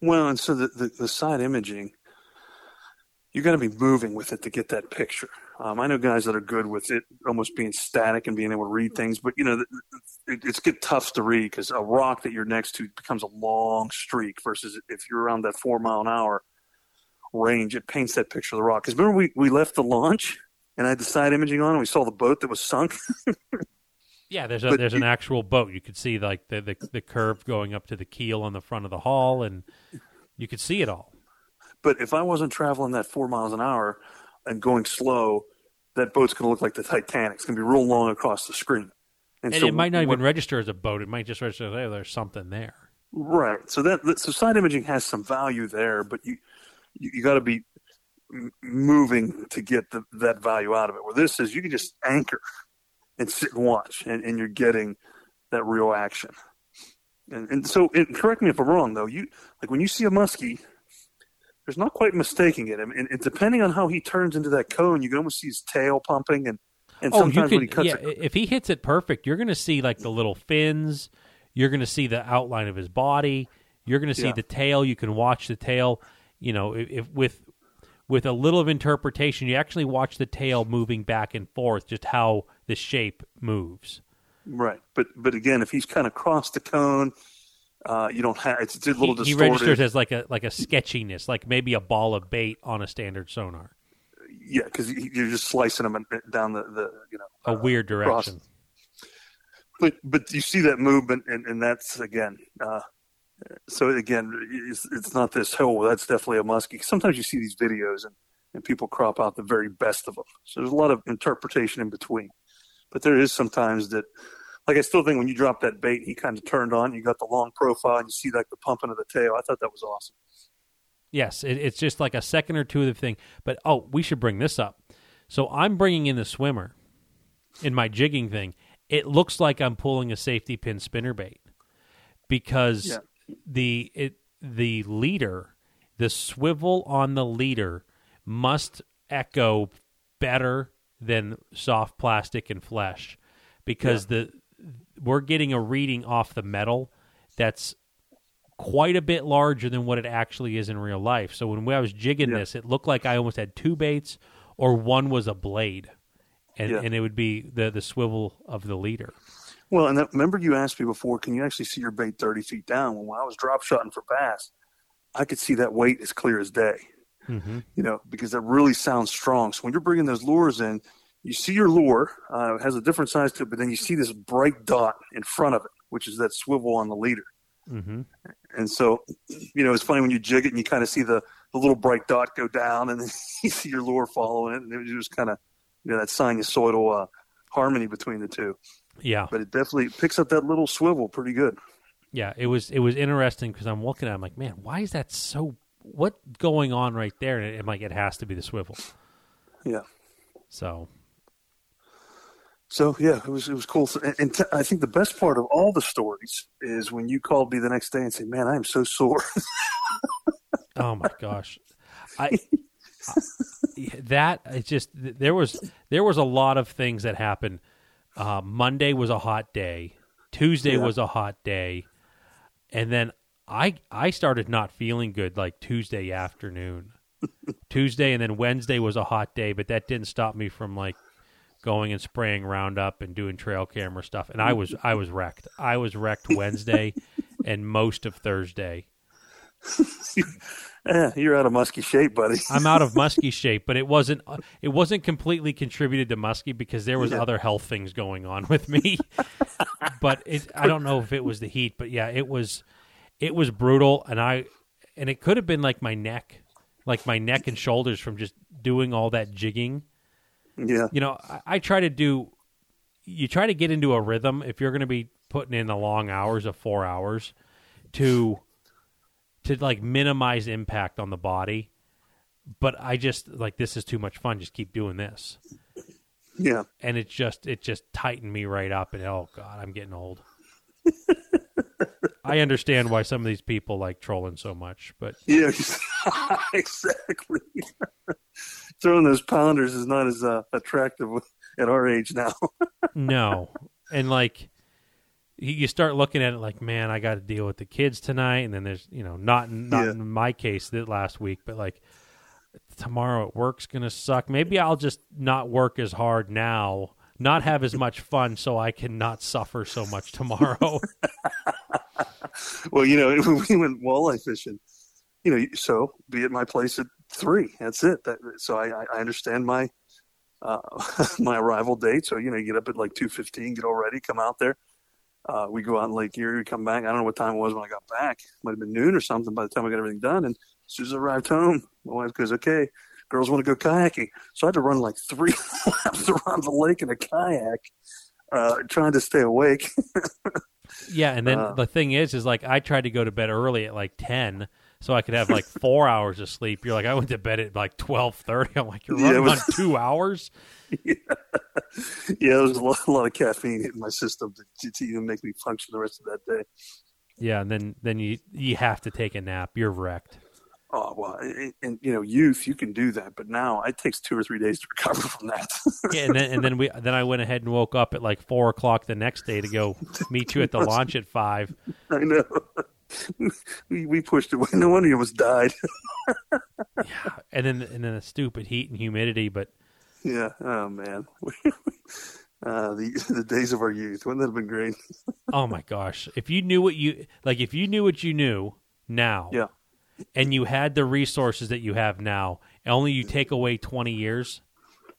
Well, and so the, the, the side imaging, you got to be moving with it to get that picture. Um, I know guys that are good with it almost being static and being able to read things, but you know, it, it's get tough to read because a rock that you're next to becomes a long streak versus if you're around that four mile an hour range, it paints that picture of the rock. Because remember, we, we left the launch and I had the side imaging on and we saw the boat that was sunk. [LAUGHS] yeah, there's a, there's you, an actual boat. You could see like the, the the curve going up to the keel on the front of the hull, and you could see it all. But if I wasn't traveling that four miles an hour, and going slow, that boat's going to look like the Titanic. It's going to be real long across the screen. And, and so it might not even register as a boat. It might just register, hey, there's something there. Right. So that so side imaging has some value there, but you you, you got to be moving to get the, that value out of it. Where this is, you can just anchor and sit and watch, and, and you're getting that real action. And, and so, and correct me if I'm wrong, though. You like when you see a muskie, there's not quite mistaking it. I mean, and depending on how he turns into that cone, you can almost see his tail pumping, and and oh, sometimes when he cuts yeah, it, if he hits it perfect, you're going to see like the little fins. You're going to see the outline of his body. You're going to see yeah. the tail. You can watch the tail. You know, if, if with with a little of interpretation, you actually watch the tail moving back and forth, just how the shape moves. Right, but but again, if he's kind of crossed the cone, uh, you don't have it's, a little he, distorted. He registers as like a like a sketchiness, like maybe a ball of bait on a standard sonar. Yeah, because you're just slicing them down the, the you know a uh, weird direction. Across. But but you see that movement, and, and that's again. Uh, so again, it's, it's not this. Oh, that's definitely a muskie. Sometimes you see these videos, and and people crop out the very best of them. So there's a lot of interpretation in between. But there is sometimes that like I still think when you dropped that bait, he kind of turned on. You got the long profile, and you see like the pumping of the tail. I thought that was awesome. Yes, it, it's just like a second or two of the thing. But oh, we should bring this up. So I'm bringing in the swimmer in my jigging thing. It looks like I'm pulling a safety pin spinner bait because yeah. the it the leader, the swivel on the leader must echo better than soft plastic and flesh because the we're getting a reading off the metal that's quite a bit larger than what it actually is in real life. So when I was jigging Yeah. this, it looked like I almost had two baits or one was a blade. And, Yeah. and it would be the, the swivel of the leader. Well, and that, remember you asked me before, can you actually see your bait 30 feet down? Well, when I was drop shotting for bass, I could see that weight as clear as day, Mm-hmm. you know, because that really sounds strong. So when you're bringing those lures in, you see your lure, uh, it has a different size to it, but then you see this bright dot in front of it, which is that swivel on the leader. Mm-hmm. And so, you know, it's funny when you jig it and you kind of see the, the little bright dot go down and then [LAUGHS] you see your lure following it. And it was just kind of, you know, that sinusoidal uh, harmony between the two. Yeah. But it definitely picks up that little swivel pretty good. Yeah, it was it was interesting because I'm looking at. it, I'm like, man, why is that so? What going on right there? And I'm like, it has to be the swivel. Yeah. So So yeah, it was it was cool. And, t- I think the best part of all the stories is when you called me the next day and said, "Man, I am so sore." [LAUGHS] Oh my gosh, I, I [LAUGHS] that it just there was there was a lot of things that happened. Uh, Monday was a hot day. Tuesday Yeah. was a hot day, and then I I started not feeling good like Tuesday afternoon. [LAUGHS] Tuesday and then Wednesday was a hot day, but that didn't stop me from like going and spraying Roundup and doing trail camera stuff. And I was I was wrecked. I was wrecked [LAUGHS] Wednesday and most of Thursday. [LAUGHS] yeah, you're out of musky shape, buddy. [LAUGHS] I'm out of musky shape, but it wasn't uh, it wasn't completely contributed to musky because there was Yeah. other health things going on with me. but it I don't know if it was the heat, but yeah, it was it was brutal and I and it could have been like my neck, like my neck and shoulders from just doing all that jigging. Yeah, You know, I, I try to do you try to get into a rhythm if you're going to be putting in the long hours of 4 hours to to like minimize impact on the body. But I just like this is too much fun. Just keep doing this, yeah. and it just it just tightened me right up. And oh god, I'm getting old. [LAUGHS] I understand why some of these people like trolling so much, but Yeah, [LAUGHS] exactly. [LAUGHS] Throwing those pounders is not as uh, attractive [LAUGHS] at our age now. [LAUGHS] no, and like you- you start looking at it like, man, I got to deal with the kids tonight, and then there's you know not not Yeah. in my case that last week, but like tomorrow at work's gonna suck. Maybe I'll just not work as hard now, not have as much fun, so I can not suffer so much tomorrow. [LAUGHS] well, you know, we went walleye fishing, you know, so be at my place at three. That's it. That, so I, I- understand my uh, [LAUGHS] my arrival date. So you know, you get up at like two fifteen, get all ready, come out there. Uh, we go out in Lake Erie, come back. I don't know what time it was when I got back. It Might have been noon or something. By the time I got everything done, and as soon as I arrived home, my wife goes, "Okay, girls want to go kayaking." So I had to run like three [LAUGHS] laps around the lake in a kayak, uh, trying to stay awake. [LAUGHS] yeah, and then Uh. the thing is, is like I tried to go to bed early at like ten. So I could have like [LAUGHS] four hours of sleep. You're like, I went to bed at like twelve thirty. I'm like, you're Yeah, running was- on two hours. [LAUGHS] yeah, there was a lot, a lot of caffeine hitting my system to, to even make me function the rest of that day. Yeah, and then then you you have to take a nap. You're wrecked. Oh well, and, and you know, youth you can do that, but now it takes two or three days to recover from that. [LAUGHS] Yeah, and then and then we then I went ahead and woke up at like four o'clock the next day to go meet you at the launch at five. I know. [LAUGHS] We we pushed it. [LAUGHS] No wonder you almost died. [LAUGHS] yeah, And then and then the stupid heat and humidity. But yeah. Oh man. Uh, the the days of our youth wouldn't that have been great? oh my gosh, if you knew what you like, if you knew what you knew now, Yeah. and you had the resources that you have now, only you take away twenty years.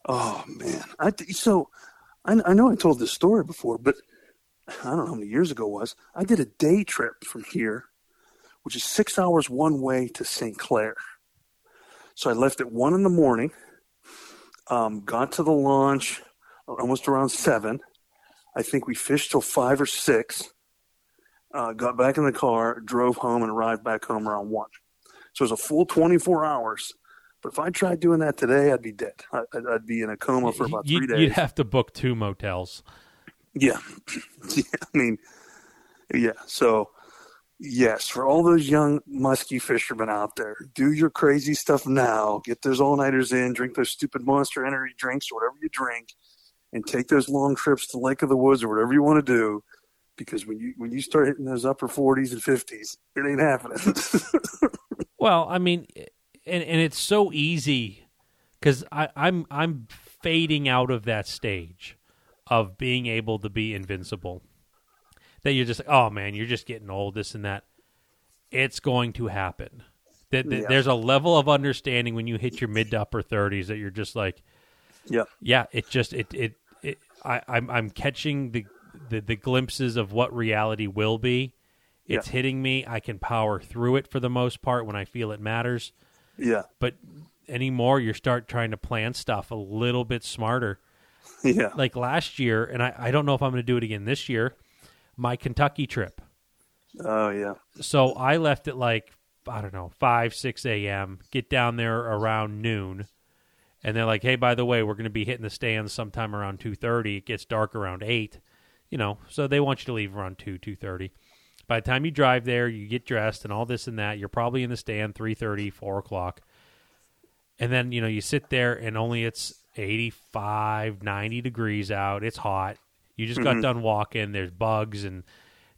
Oh man. I so I, I know I told this story before, but I don't know how many years ago it was. I did a day trip from here, which is six hours one way to St. Clair. So I left at one in the morning, um, got to the launch almost around seven. I think we fished till five or six. Uh, got back in the car, drove home, and arrived back home around one. So it was a full 24 hours. But if I tried doing that today, I'd be dead. I, I'd, I'd be in a coma for about three days. You'd have to book two motels. Yeah. [LAUGHS] yeah. I mean, yeah. So, yes, for all those young musky fishermen out there, do your crazy stuff now. Get those all nighters in, drink those stupid monster energy drinks or whatever you drink, and take those long trips to Lake of the Woods or whatever you want to do. Because when you when you start hitting those upper forties and fifties, it ain't happening. [LAUGHS] well, I mean, and and it's so easy because I'm I'm fading out of that stage of being able to be invincible that you're just like, oh man, you're just getting old, this and that. It's going to happen. That, that yeah. There's a level of understanding when you hit your mid to upper 30s that you're just like, yeah, yeah. It just it it, it I I'm I'm catching the, the the glimpses of what reality will be. It's yeah. hitting me. I can power through it for the most part when I feel it matters. Yeah. But anymore, you start trying to plan stuff a little bit smarter. [LAUGHS] Yeah. Like last year, and I, I don't know if I'm going to do it again this year my Kentucky trip. Oh yeah. So I left at like I don't know five six a.m. Get down there around noon, and they're like, "Hey, by the way, we're going to be hitting the stands sometime around two thirty. It gets dark around eight, you know. So they want you to leave around two two thirty. By the time you drive there, you get dressed and all this and that. You're probably in the stand three thirty, four o'clock, and then you know you sit there and only it's 85, 90 degrees out. It's hot. You just mm-hmm. got done walking. There's bugs and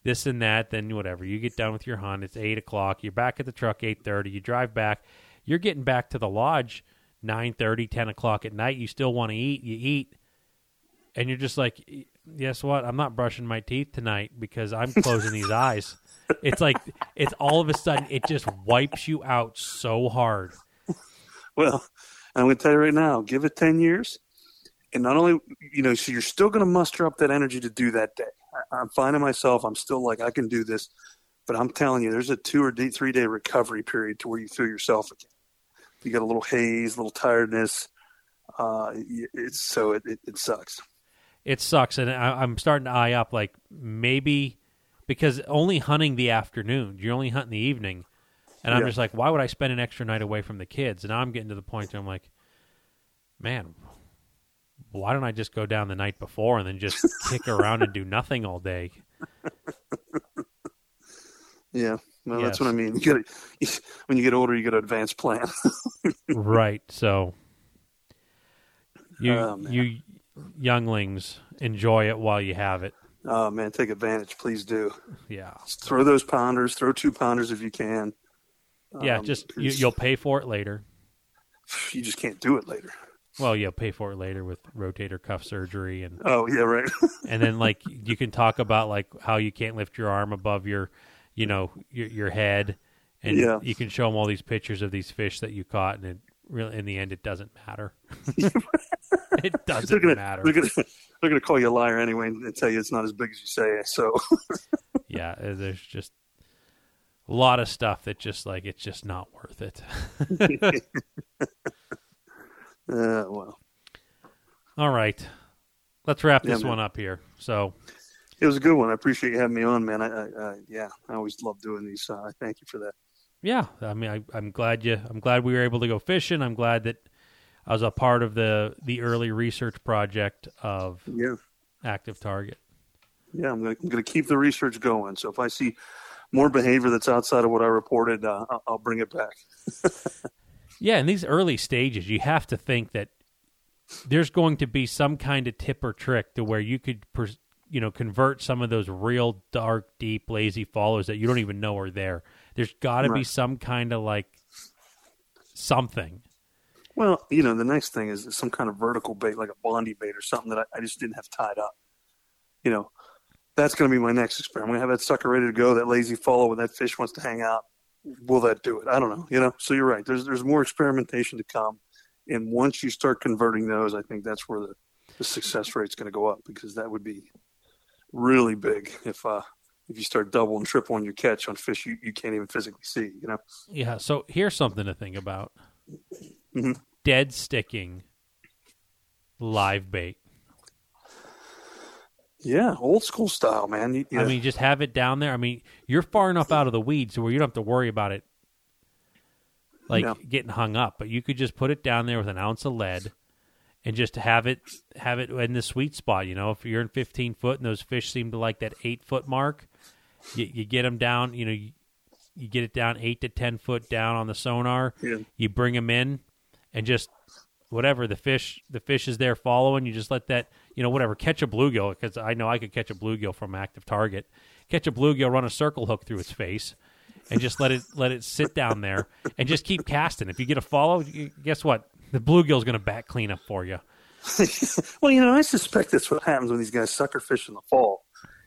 this and that. Then whatever. You get done with your hunt. It's eight o'clock. You're back at the truck eight thirty. You drive back. You're getting back to the lodge nine thirty, ten o'clock at night. You still want to eat. You eat, and you're just like, guess what? I'm not brushing my teeth tonight because I'm closing these [LAUGHS] eyes. It's like it's all of a sudden it just wipes you out so hard. Well, I'm going to tell you right now. Give it ten years and not only you know so you're still going to muster up that energy to do that day I, i'm finding myself i'm still like i can do this but i'm telling you there's a two or three day recovery period to where you feel yourself again you get a little haze a little tiredness uh, it's so it, it, it, sucks it sucks and I, i'm starting to eye up like maybe because only hunting the afternoon you're only hunting the evening and i'm yeah. just like why would i spend an extra night away from the kids and now i'm getting to the point where i'm like man why don't I just go down the night before and then just [LAUGHS] kick around and do nothing all day? Yeah, well, yes. that's what I mean. [LAUGHS] You got [LAUGHS] when you get older, you got an advanced plan. right. So you oh, you younglings enjoy it while you have it. Oh man, take advantage, please do. Yeah, just throw those pounders, throw two pounders if you can. Yeah, um, just you, you'll pay for it later. [SIGHS] You just can't do it later. Well, yeah, pay for it later with rotator cuff surgery and oh yeah, right. [LAUGHS] and then like you can talk about like how you can't lift your arm above your, you know, your your head, and yeah. you can show them all these pictures of these fish that you caught, and it really in the end it doesn't matter. [LAUGHS] [LAUGHS] it doesn't they're gonna, matter. They're gonna, they're gonna call you a liar anyway and tell you it's not as big as you say. So yeah, uh, there's just a lot of stuff that just like it's just not worth it. [LAUGHS] Uh, well. All right. Let's wrap this yeah, one up here. So it was a good one. I appreciate you having me on, man. I, I, I yeah, I always love doing these. Uh, I thank you for that. Yeah, I mean, I, I'm glad you. I'm glad we were able to go fishing. I'm glad that I was a part of the the early research project of yeah active target. Yeah, I'm gonna, I'm gonna keep the research going. So if I see more behavior that's outside of what I reported, uh, I'll, bring it back. [LAUGHS] Yeah, in these early stages, you have to think that there's going to be some kind of tip or trick to where you could, you know, convert some of those real dark, deep, lazy followers that you don't even know are there. There's got to right. be some kind of like something. Well, you know, the next thing is some kind of vertical bait, like a Bondy bait or something that I, I just didn't have tied up. You know, that's going to be my next experiment. I'm going to have that sucker ready to go, that lazy follow when that fish wants to hang out will that do it? I don't know. You know, so you're right. There's there's more experimentation to come, and once you start converting those, I think that's where the, the success rate's going to go up because that would be really big if uh if you start double and triple on your catch on fish you, you can't even physically see. You know. Yeah. So here's something to think about: mm-hmm. dead sticking live bait. Yeah, old school style, man. You, I mean, just have it down there. I mean, you're far enough out of the weeds where you don't have to worry about it, like yeah. getting hung up. But you could just put it down there with an ounce of lead, and just have it have it in the sweet spot. You know, if you're in 15 foot and those fish seem to like that eight foot mark, You, you get them down. You know, you, you get it down eight to ten foot down on the sonar. Yeah. You bring them in, and just whatever the fish the fish is there following. You just let that you know whatever catch a bluegill because I know I could catch a bluegill from active target. Catch a bluegill, run a circle hook through its face, and just let it let it sit down there and just keep casting. If you get a follow, you, guess what? The bluegill's going to back clean up for you. [LAUGHS] well, you know, I suspect that's what happens when these guys sucker fish in the fall.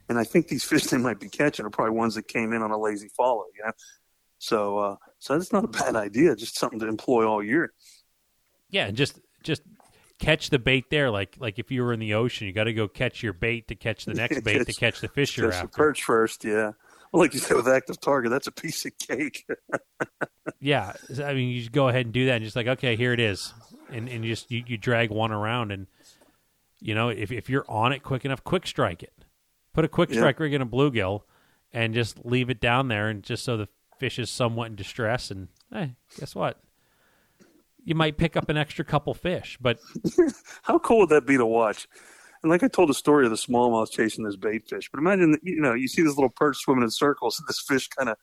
And I think these fish they might be catching are probably ones that came in on a lazy follow, you know. So, uh, so that's not a bad idea. Just something to employ all year. Yeah, and just just catch the bait there. Like like if you were in the ocean, you got to go catch your bait to catch the [LAUGHS] next bait to catch the fish you're catch after. the perch first, yeah. Well, like you said with active target, that's a piece of cake. [LAUGHS] yeah, I mean, you just go ahead and do that, and just like, okay, here it is, and and you just you, you drag one around, and you know, if if you're on it quick enough, quick strike it. Put a quick Yeah. strike rig in a bluegill, and just leave it down there, and just so the fish is somewhat in distress, and hey, guess what? You might pick up an extra couple fish, but [LAUGHS] How cool would that be to watch? And like I told the story of the smallmouth chasing this bait fish, but imagine that, you know you see this little perch swimming in circles, and [LAUGHS] this fish kind of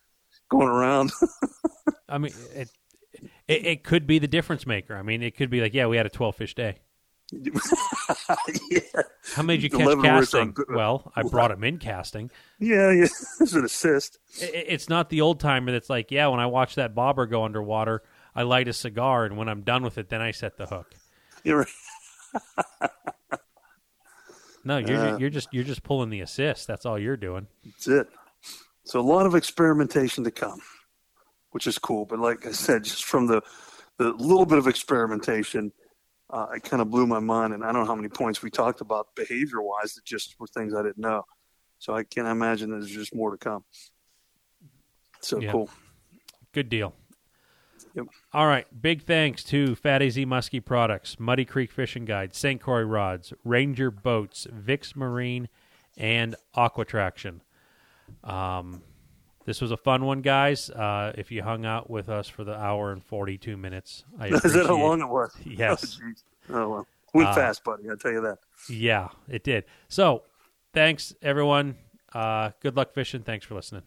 going around. [LAUGHS] I mean, it, it it could be the difference maker. I mean, it could be like, yeah, we had a twelve fish day. yeah, How many did you catch level where it's casting? on Well, I brought him in casting. yeah, yeah. It's an assist. I- I- It's not the old timer that's like, yeah, when I watch that bobber go underwater, I light a cigar, and when I'm done with it, then I set the hook. [LAUGHS] You're. [LAUGHS] No, you're Uh. you're just you're just pulling the assist. That's all you're doing. That's it. So a lot of experimentation to come, which is cool. But like I said, just from the the little bit of experimentation, uh, it kind of blew my mind. And I don't know how many points we talked about behavior wise that just were things I didn't know. So I can't imagine there's just more to come. So Yeah. cool. Good deal. Yep. All right. Big thanks to Fat AZ Muskie Products, Muddy Creek Fishing Guide, St. Croix Rods, Ranger Boats, Vic's Marine, and AquaTraction. Um, this was a fun one, guys. Uh, if you hung out with us for the hour and 42 minutes, I [LAUGHS] Is that how long it was? [LAUGHS] Yes. Oh, oh well. Went Uh, fast, buddy. I'll tell you that. Yeah, it did. So, thanks, everyone. Uh, good luck fishing. Thanks for listening.